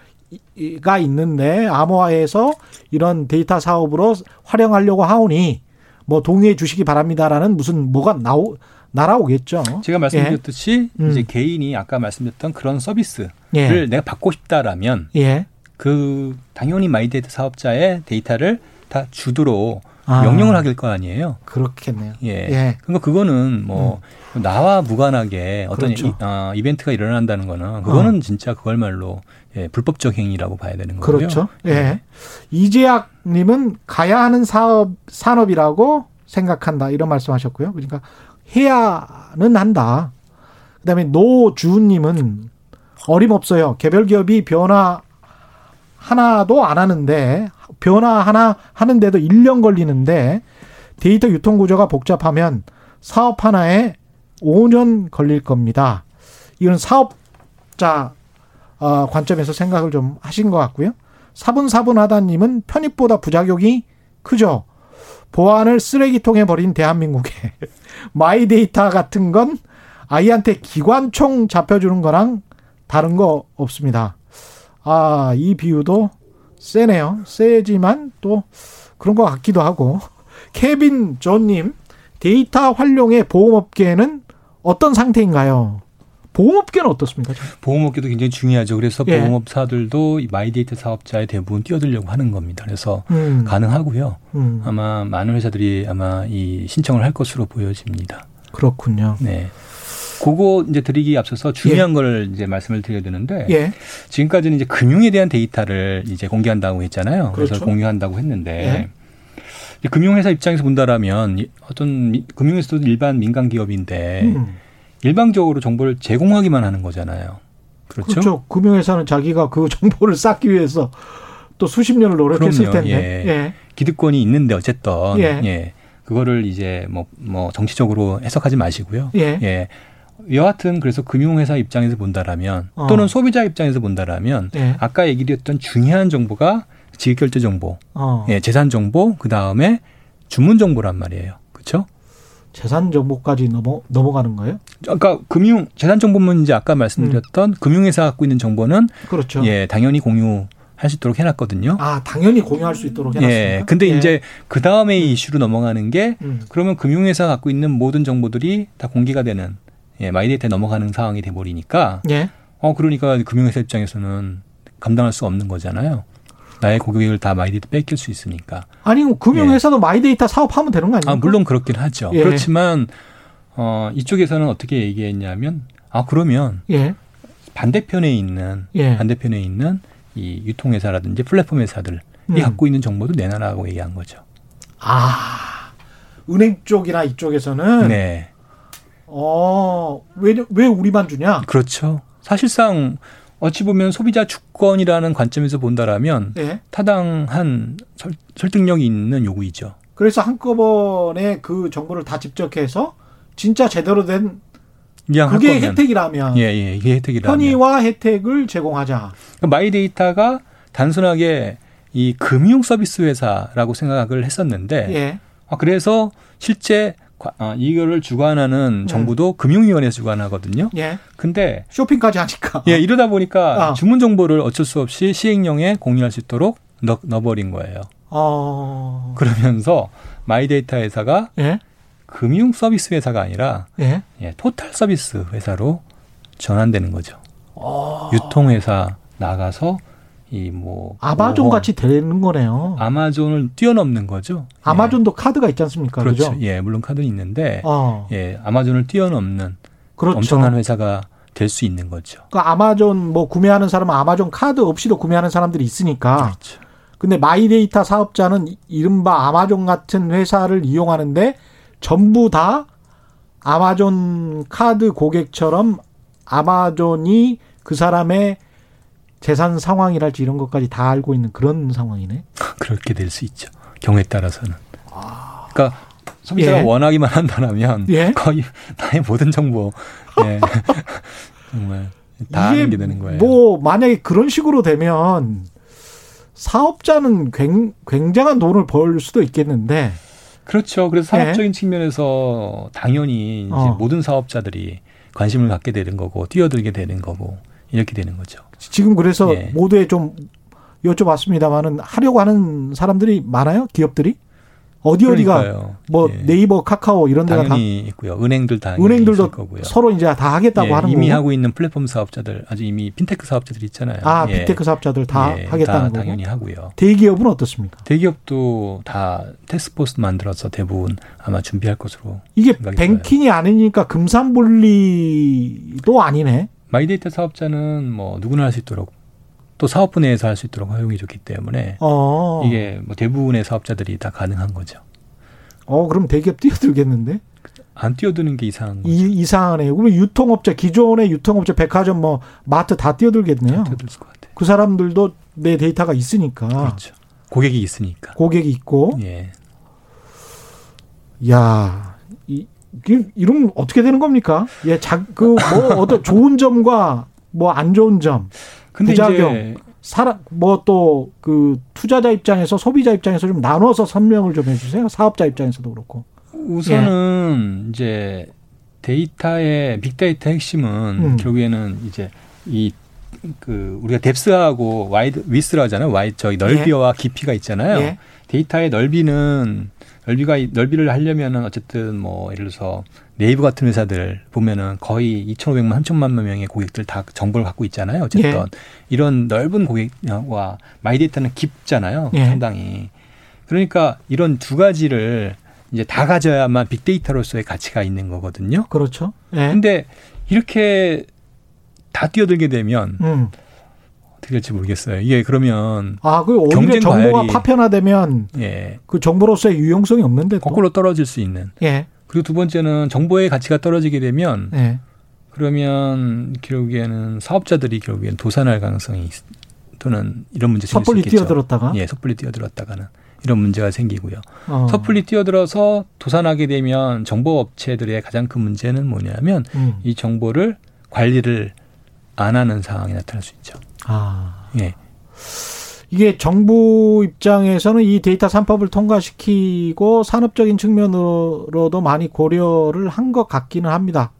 이- 가 있는데 암호화해서 이런 데이터 사업으로 활용하려고 하오니 뭐 동의해 주시기 바랍니다라는 무슨 뭐가 나오 날아오겠죠. 제가 말씀드렸듯이 음. 이제 개인이 아까 말씀드렸던 그런 서비스를 예. 내가 받고 싶다라면 예. 그 당연히 마이데이터 사업자의 데이터를 다 주도록 아. 명령을 하길 거 아니에요. 그렇겠네요. 예. 예. 그러니까 그거는 뭐 나와 무관하게 어떤 그렇죠. 이, 어, 이벤트가 일어난다는 거는 그거는 진짜 그거야말로 예, 불법적 행위라고 봐야 되는 거고요. 그렇죠. 예. 이재학 님은 가야 하는 사업 산업이라고 생각한다. 이런 말씀하셨고요. 그러니까 해야는 한다. 그다음에 노주은 님은 어림없어요. 개별 기업이 변화 하나도 안 하는데 변화 하나 하는데도 1년 걸리는데 데이터 유통 구조가 복잡하면 사업 하나에 5년 걸릴 겁니다. 이건 사업자 어, 관점에서 생각을 좀 하신 것 같고요. 사분사분하다님은 편익보다 부작용이 크죠. 보안을 쓰레기통에 버린 대한민국에 마이데이터 같은 건 아이한테 기관총 잡혀주는 거랑 다를 거 없습니다. 아, 이 비유도 세네요. 세지만 또 그런 것 같기도 하고. 케빈 존님, 데이터 활용의 보험업계는 어떤 상태인가요? 보험업계는 어떻습니까? 보험업계도 굉장히 중요하죠. 그래서 예. 보험업사들도 이 마이데이터 사업자에 대부분 뛰어들려고 하는 겁니다. 그래서 음, 가능하고요. 음, 아마 많은 회사들이 아마 이 신청을 할 것으로 보여집니다. 그렇군요. 네. 그거 이제 드리기 앞서서 중요한 예. 걸 이제 말씀을 드려야 되는데 예. 지금까지는 이제 금융에 대한 데이터를 이제 공개한다고 했잖아요. 그래서 그렇죠. 공유한다고 했는데 예. 금융회사 입장에서 본다라면 어떤 금융회사도 일반 민간 기업인데 음. 일방적으로 정보를 제공하기만 하는 거잖아요. 그렇죠? 그렇죠. 금융회사는 자기가 그 정보를 쌓기 위해서 또 수십 년을 노력했을 그럼요. 텐데. 예. 예. 기득권이 있는데 어쨌든 예. 예. 그거를 이제 뭐, 뭐 정치적으로 해석하지 마시고요. 예. 예. 여하튼 그래서 금융회사 입장에서 본다라면 어. 또는 소비자 입장에서 본다라면 예. 아까 얘기드렸던 중요한 정보가 지급결제 정보, 어. 예, 재산 정보, 그 다음에 주문 정보란 말이에요. 그렇죠? 재산 정보까지 넘어 넘어가는 거예요? 아까 금융 재산 정보는 이제 아까 말씀드렸던 음. 금융회사 갖고 있는 정보는 그렇죠. 예, 당연히 공유 할 수 있도록 해놨거든요. 아 당연히 공유할 수 있도록 해놨습니까? 예. 근데 예. 이제 그 다음에 음. 이슈로 넘어가는 게 음. 그러면 금융회사 갖고 있는 모든 정보들이 다 공개가 되는 예, 마이데이터에 넘어가는 상황이 돼버리니까 예. 어 그러니까 금융회사 입장에서는 감당할 수 없는 거잖아요. 나의 고객을 다 마이데이터 뺏길 수 있으니까. 아니 금융회사도 예. 마이데이터 사업하면 되는 거 아닙니까? 아, 물론 그렇긴 하죠. 예. 그렇지만 어, 이쪽에서는 어떻게 얘기했냐면 아 그러면 예. 반대편에 있는 예. 반대편에 있는 이 유통회사라든지 플랫폼 회사들이 음. 갖고 있는 정보도 내놔라고 얘기한 거죠. 아, 은행 쪽이나 이쪽에서는 네. 어, 왜, 왜 우리만 주냐? 그렇죠. 사실상 어찌 보면 소비자 주권이라는 관점에서 본다라면 네. 타당한 설, 설득력이 있는 요구이죠. 그래서 한꺼번에 그 정보를 다 집적해서 진짜 제대로 된 그게 혜택이라면 예, 예, 이게 혜택이라면 편의와 혜택을 제공하자. 그러니까 마이데이터가 단순하게 이 금융 서비스 회사라고 생각을 했었는데 예. 아, 그래서 실제 아, 이거를 주관하는 네. 정부도 음. 금융위원회에서 주관하거든요. 예. 근데 쇼핑까지 하니까. 예, 이러다 보니까 아. 주문 정보를 어쩔 수 없이 시행령에 공유할 수 있도록 넣, 넣어버린 거예요. 어. 그러면서 마이데이터 회사가 예? 금융 서비스 회사가 아니라 예? 예, 토탈 서비스 회사로 전환되는 거죠. 어. 유통회사 나가서 이 뭐 아마존 같이 되는 거네요. 아마존을 뛰어넘는 거죠. 예. 아마존도 예. 카드가 있지 않습니까? 그렇죠. 그죠? 예, 물론 카드는 있는데 어. 예, 아마존을 뛰어넘는 그렇죠. 엄청난 회사가 될 수 있는 거죠. 그 아마존 뭐 구매하는 사람은 아마존 카드 없이도 구매하는 사람들이 있으니까. 그렇죠. 근데 마이데이터 사업자는 이른바 아마존 같은 회사를 이용하는데 전부 다 아마존 카드 고객처럼 아마존이 그 사람의 재산 상황이랄지 이런 것까지 다 알고 있는 그런 상황이네. 그렇게 될 수 있죠. 경우에 따라서는. 아. 그러니까 소비자가 예. 원하기만 한다면 예? 거의 나의 모든 정보 예. 정말 다 아는 게 되는 거예요. 뭐 만약에 그런 식으로 되면 사업자는 굉장한 돈을 벌 수도 있겠는데 그렇죠. 그래서 네. 사업적인 네. 측면에서 당연히 이제 어. 모든 사업자들이 관심을 갖게 되는 거고 뛰어들게 되는 거고 이렇게 되는 거죠. 지금 그래서 예. 모두에 좀 여쭤봤습니다만은 하려고 하는 사람들이 많아요? 기업들이? 어디 어디가 뭐 예. 네이버, 카카오 이런 데가 다 있고요. 은행들 다 은행들도 서로 이제 다 하겠다고 예, 하는 이미 거고. 하고 있는 플랫폼 사업자들 아주 이미 핀테크 사업자들 있잖아요. 아, 예. 핀테크 사업자들 다 예, 하겠다는 다 거고. 당연히 하고요. 대기업은 어떻습니까? 대기업도 다 태스크포스 만들어서 대부분 아마 준비할 것으로 이게 뱅킹이 아니니까 금산분리도 아니네. 마이데이터 사업자는 뭐 누구나 할 수 있도록 또 사업부 내에서 할 수 있도록 허용이 좋기 때문에 어. 이게 뭐 대부분의 사업자들이 다 가능한 거죠. 어, 그럼 대기업 뛰어들겠는데? 안 뛰어드는 게 이상한. 이, 이상하네요. 그럼 유통업체, 기존의 유통업체, 백화점, 뭐, 마트 다 뛰어들겠네요. 다 뛰어들 것 같아요. 그 사람들도 내 데이터가 있으니까. 그렇죠. 고객이 있으니까. 고객이 있고. 예. 야 이, 이러면 어떻게 되는 겁니까? 예, 자, 그, 뭐, 어떤 좋은 점과 뭐 안 좋은 점. 근데 부작용. 사람 뭐 또 그 투자자 입장에서 소비자 입장에서 좀 나눠서 설명을 좀 해주세요. 사업자 입장에서도 그렇고. 우선은 예. 이제 데이터의 빅데이터 핵심은 음. 결국에는 이제 이 그 우리가 depth하고 wide width라 하잖아요. 와이 저기 넓이와 예. 깊이가 있잖아요. 예. 데이터의 넓이는 넓이가 넓이를 하려면은 어쨌든 뭐 예를 들어서 네이버 같은 회사들 보면은 거의 2,500만, 3천만 명의 고객들 다 정보를 갖고 있잖아요. 어쨌든 예. 이런 넓은 고객과 마이데이터는 깊잖아요. 예. 상당히. 그러니까 이런 두 가지를 이제 다 가져야만 빅데이터로서의 가치가 있는 거거든요. 그렇죠. 예. 근데 이렇게 다 뛰어들게 되면 음. 어떻게 될지 모르겠어요. 이게 그러면 아, 그 오히려 정보가 파편화되면 예 그 정보로서의 유용성이 없는데 또. 거꾸로 떨어질 수 있는. 예. 그리고 두 번째는 정보의 가치가 떨어지게 되면 예. 그러면 결국에는 사업자들이 결국엔 도산할 가능성이 있- 또는 이런 문제 생길 수 섣불리 있겠죠. 뛰어들었다가 예, 섣불리 뛰어들었다가는 이런 문제가 생기고요. 어. 섣불리 뛰어들어서 도산하게 되면 정보 업체들의 가장 큰 문제는 뭐냐면 음. 이 정보를 관리를 안 하는 상황이 나타날 수 있죠. 아. 예. 이게 정부 입장에서는 이 데이터 3법을 통과시키고 산업적인 측면으로도 많이 고려를 한 것 같기는 합니다.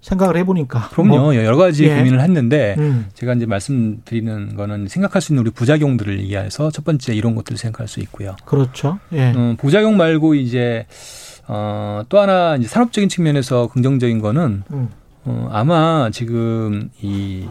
생각을 해보니까. 그럼요. 뭐, 여러 가지 예. 고민을 했는데 음. 제가 이제 말씀드리는 거는 생각할 수 있는 우리 부작용들을 얘기해서 첫 번째 이런 것들을 생각할 수 있고요. 그렇죠. 예. 음, 부작용 말고 이제 어, 또 하나 이제 산업적인 측면에서 긍정적인 거는 음. 어, 아마 지금 이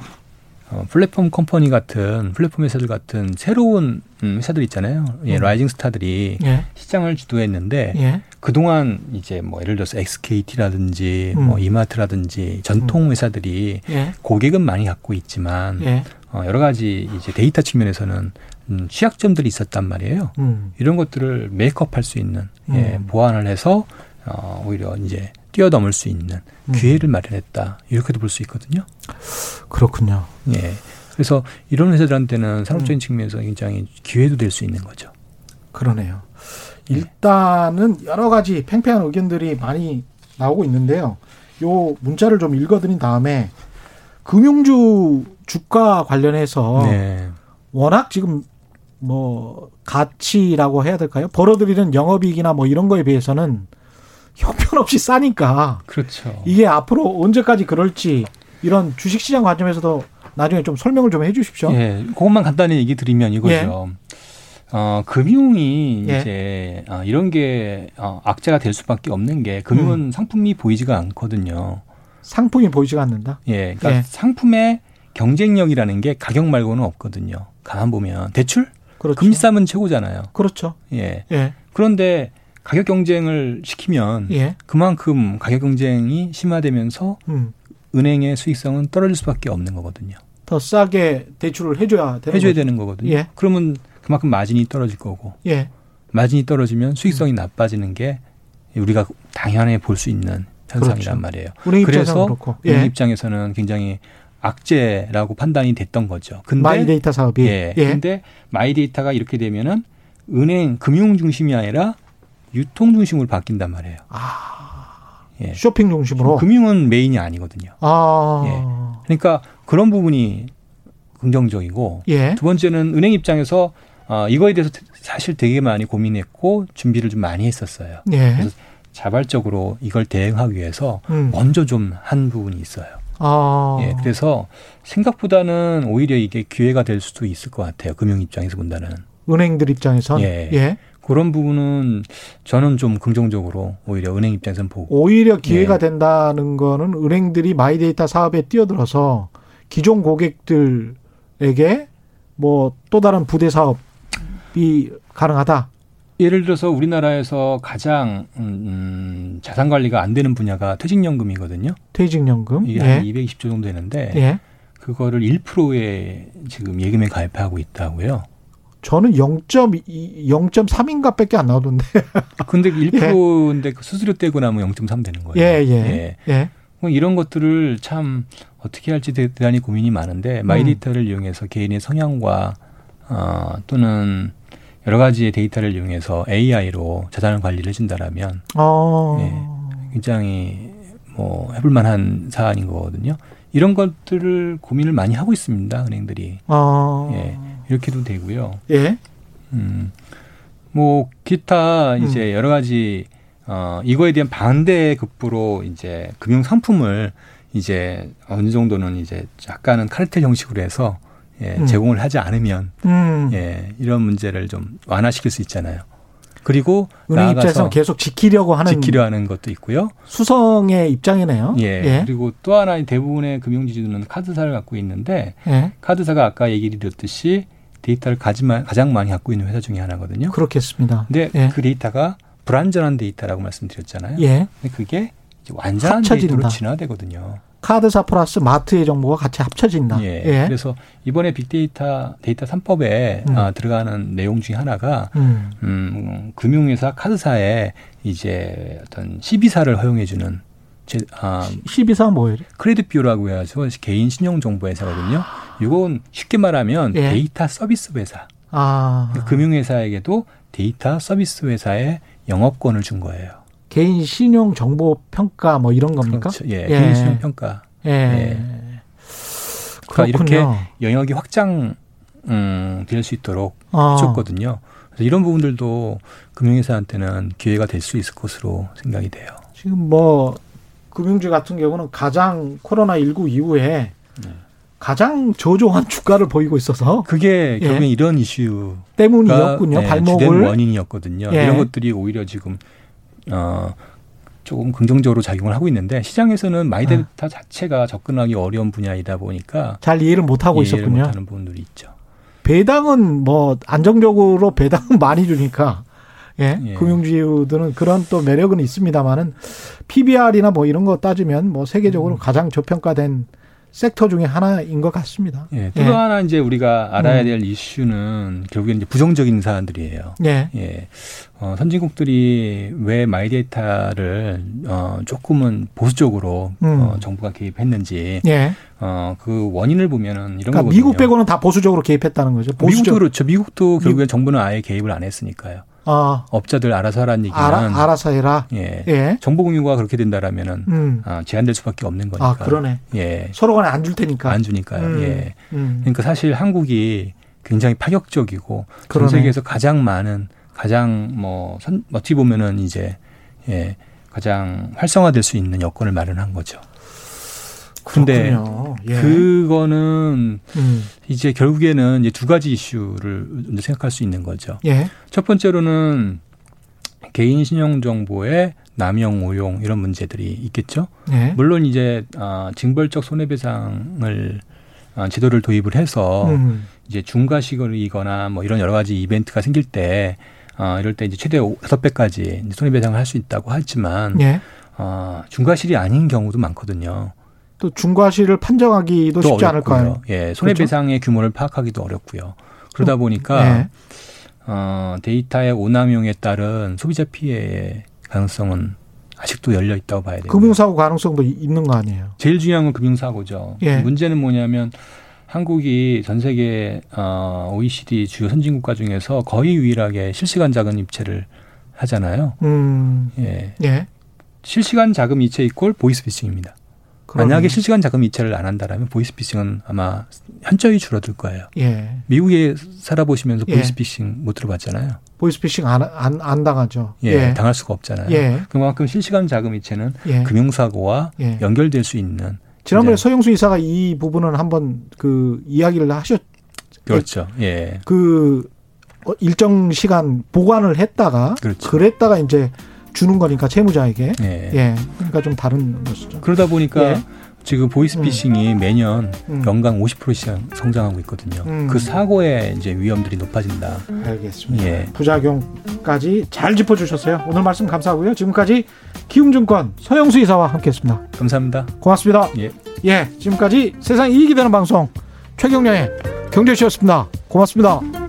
어, 플랫폼 컴퍼니 같은 플랫폼 회사들 같은 새로운 음, 회사들 있잖아요. 예, 음. 라이징 스타들이 예. 시장을 주도했는데 예. 그동안 이제 뭐 예를 들어서 XKT라든지 음. 뭐 이마트라든지 전통 회사들이 예. 고객은 많이 갖고 있지만 예. 어, 여러 가지 이제 데이터 측면에서는 음, 취약점들이 있었단 말이에요. 음. 이런 것들을 메이크업할 수 있는 예, 음. 보완을 해서 어, 오히려 이제 뛰어넘을 수 있는 음. 기회를 마련했다 이렇게도 볼 수 있거든요. 그렇군요. 예. 그래서 이런 회사들한테는 음. 산업적인 측면에서 굉장히 기회도 될 수 있는 거죠. 그러네요. 예. 일단은 여러 가지 팽팽한 의견들이 많이 나오고 있는데요. 요 문자를 좀 읽어드린 다음에 금융주 주가 관련해서 네. 워낙 지금 뭐 가치라고 해야 될까요? 벌어들이는 영업이익이나 뭐 이런 거에 비해서는 형편없이 싸니까 그렇죠. 이게 앞으로 언제까지 그럴지 이런 주식시장 관점에서도 나중에 좀 설명을 좀 해주십시오. 예. 그것만 간단히 얘기 드리면 이거죠. 어, 금융이 예. 이제 어, 이런 게 어, 악재가 될 수밖에 없는 게 금융은 음. 상품이 보이지가 않거든요. 상품이 보이지가 않는다. 예. 그러니까 예. 상품의 경쟁력이라는 게 가격 말고는 없거든요. 가만 보면 대출 그렇죠. 금리 싸면 최고잖아요. 그렇죠. 예. 예, 그런데 가격 경쟁을 시키면 예, 그만큼 가격 경쟁이 심화되면서 음. 은행의 수익성은 떨어질 수밖에 없는 거거든요. 더 싸게 대출을 해줘야 되는 해줘야 거죠. 되는 거거든요. 예. 그러면 그만큼 마진이 떨어질 거고 예, 마진이 떨어지면 수익성이 나빠지는 게 우리가 당연히 볼 수 있는 현상이란 그렇죠. 말이에요. 그래서. 은행 예. 입장에서는 굉장히 악재라고 판단이 됐던 거죠. 근데 마이데이터 사업이 예. 예. 근데 마이데이터가 이렇게 되면은 은행 금융 중심이 아니라 유통 중심으로 바뀐단 말이에요. 아, 예. 쇼핑 중심으로. 금융은 메인이 아니거든요. 아, 그러니까 그런 부분이 긍정적이고 예, 두 번째는 은행 입장에서 어, 이거에 대해서 사실 되게 많이 고민했고 준비를 좀 많이 했었어요. 예, 그래서 자발적으로 이걸 대응하기 위해서 음. 먼저 좀 한 부분이 있어요. 아, 예, 그래서 생각보다는 오히려 이게 기회가 될 수도 있을 것 같아요. 금융 입장에서 본다는. 은행들 입장에선 예. 예. 그런 부분은 저는 좀 긍정적으로 오히려 은행 입장에서는 보고. 오히려 기회가 예. 된다는 거는 은행들이 마이데이터 사업에 뛰어들어서 기존 고객들에게 뭐 또 다른 부대 사업이 가능하다. 예를 들어서 우리나라에서 가장 음, 음, 자산 관리가 안 되는 분야가 퇴직연금이거든요. 퇴직연금. 이게 예. 한 220조 정도 되는데 예. 그거를 1%에 지금 예금에 가입하고 있다고요. 저는 0.2, 0.3인가밖에 안 나오던데. 근데 1%인데 그 수수료 떼고 나면 0.3 되는 거예요. 예, 예. 예. 뭐 이런 것들을 참 어떻게 할지 대단히 고민이 많은데 마이데이터를 음. 이용해서 개인의 성향과 어, 또는 여러 가지의 데이터를 이용해서 AI로 자산 관리를 해준다라면 어. 예. 굉장히 뭐 해볼 만한 사안인 거거든요. 이런 것들을 고민을 많이 하고 있습니다. 은행들이 어. 예. 이렇게도 되고요. 예. 음, 뭐 기타 음. 이제 여러 가지 어 이거에 대한 반대 급부로 이제 금융 상품을 이제 어느 정도는 이제 약간은 카르텔 형식으로 해서 예, 음. 제공을 하지 않으면 음. 예, 이런 문제를 좀 완화시킬 수 있잖아요. 그리고 은행 입장에서 계속 지키려고 하는 지키려 하는 것도 있고요. 수성의 입장이네요. 예. 예. 그리고 또 하나 대부분의 금융지주는 카드사를 갖고 있는데 예. 카드사가 아까 얘기 드렸듯이 데이터를 가장 많이 갖고 있는 회사 중에 하나거든요. 그렇겠습니다. 근데 예. 그 데이터가 불완전한 데이터라고 말씀드렸잖아요. 예. 근데 그게 이제 완전한 합쳐진다. 데이터로 진화되거든요. 카드사 플러스 마트의 정보가 같이 합쳐진다. 예. 예. 그래서 이번에 빅데이터 데이터 3법에 음. 아, 들어가는 내용 중에 하나가 음. 음, 금융회사 카드사에 이제 어떤 CB사를 허용해 주는 제, 아, CB사 뭐예요? credit bureau라고 해가지고 개인 신용 정보 회사거든요. 이건 쉽게 말하면 예. 데이터 서비스 회사. 아. 금융회사에게도 데이터 서비스 회사의 영업권을 준 거예요. 개인 신용 정보 평가 뭐 이런 겁니까? 그렇죠. 예, 예. 개인 신용 평가. 예. 예. 그러니까 이렇게 영역이 확장 음, 될 수 있도록 아. 해줬거든요. 그래서 이런 부분들도 금융회사한테는 기회가 될 수 있을 것으로 생각이 돼요. 지금 뭐 금융주 같은 경우는 가장 코로나 19 이후에 네. 가장 저조한 주가를 보이고 있어서 그게 결국엔 예. 이런 이슈 때문이었군요. 네, 발목을 주된 원인이었거든요. 예. 이런 것들이 오히려 지금 어 조금 긍정적으로 작용을 하고 있는데 시장에서는 마이데타 아. 자체가 접근하기 어려운 분야이다 보니까 잘 이해를 못 하고 있었군요. 못하는 부분들이 있죠. 배당은 뭐 안정적으로 배당은 많이 주니까 예, 예. 금융주들은 그런 또 매력은 있습니다만은 PBR이나 뭐 이런 거 따지면 뭐 세계적으로 음. 가장 저평가된 섹터 중에 하나인 것 같습니다. 예, 또 예. 하나 이제 우리가 알아야 음. 될 음. 이슈는 결국엔 이제 부정적인 사안들이에요. 예. 예. 어, 선진국들이 왜 마이데이터를 어, 조금은 보수적으로 음. 어, 정부가 개입했는지 예. 어, 그 원인을 보면은 이런 그러니까 미국 빼고는 다 보수적으로 개입했다는 거죠. 보수적. 미국도 그렇죠. 미국도 결국엔 미국. 정부는 아예 개입을 안 했으니까요. 아. 업자들 알아서 하라는 얘기는 알아, 알아서 해라. 예. 예. 정보 공유가 그렇게 된다라면은 음. 아, 제한될 수밖에 없는 거니까. 아 그러네. 예. 서로 간에 안 줄 테니까. 안 주니까요. 음. 예. 음. 그러니까 사실 한국이 굉장히 파격적이고 그러네. 전 세계에서 가장 많은 가장 뭐 선, 어떻게 보면은 이제 예. 가장 활성화될 수 있는 여건을 마련한 거죠. 근데 예. 그거는 음. 이제 결국에는 이제 두 가지 이슈를 생각할 수 있는 거죠. 예. 첫 번째로는 개인 신용 정보의 남용, 오용 이런 문제들이 있겠죠. 예. 물론 이제 아, 징벌적 손해배상을 아, 제도를 도입을 해서 음. 이제 중과식이거나 뭐 이런 여러 가지 이벤트가 생길 때 어, 이럴 때 이제 최대 다섯 배까지 손해배상을 할 수 있다고 하지만 예. 어, 중과실이 아닌 경우도 많거든요. 또 중과실을 판정하기도 쉽지 어렵고요. 않을까요? 예, 손해배상의 그렇죠? 규모를 파악하기도 어렵고요. 그러다 보니까 네. 어, 데이터의 오남용에 따른 소비자 피해의 가능성은 아직도 열려 있다고 봐야 돼요. 금융사고 가능성도 있는 거 아니에요? 제일 중요한 건 금융사고죠. 예. 문제는 뭐냐면 한국이 전 세계 어, OECD 주요 선진국가 중에서 거의 유일하게 실시간 자금 입체를 하잖아요. 음. 예. 예. 실시간 자금 이체 이꼴 보이스피싱입니다. 만약에 실시간 자금 이체를 안 한다라면 보이스피싱은 아마 현저히 줄어들 거예요. 예. 미국에 살아보시면서 예. 보이스피싱 못 들어봤잖아요. 보이스피싱 안, 안, 안 당하죠. 예, 예. 당할 수가 없잖아요. 예. 그만큼 실시간 자금 이체는 예. 금융사고와 예. 연결될 수 있는. 지난번에 서영수 이사가 이 부분은 한번 그 이야기를 하셨. 그렇죠. 예. 그 어, 일정 시간 보관을 했다가 그렇죠. 그랬다가 이제 주는 거니까 채무자에게. 예. 예. 그러니까 좀 다른 것이죠. 그러다 보니까 예. 지금 보이스피싱이 음. 매년 음. 연간 50%씩 성장하고 있거든요. 음. 그 사고의 이제 위험들이 높아진다. 알겠습니다. 예. 부작용까지 잘 짚어주셨어요. 오늘 말씀 감사하고요. 지금까지 키움증권 서영수 이사와 함께했습니다. 감사합니다. 고맙습니다. 예. 예. 지금까지 세상 이익이 되는 방송 최경련의 경제쇼였습니다. 고맙습니다.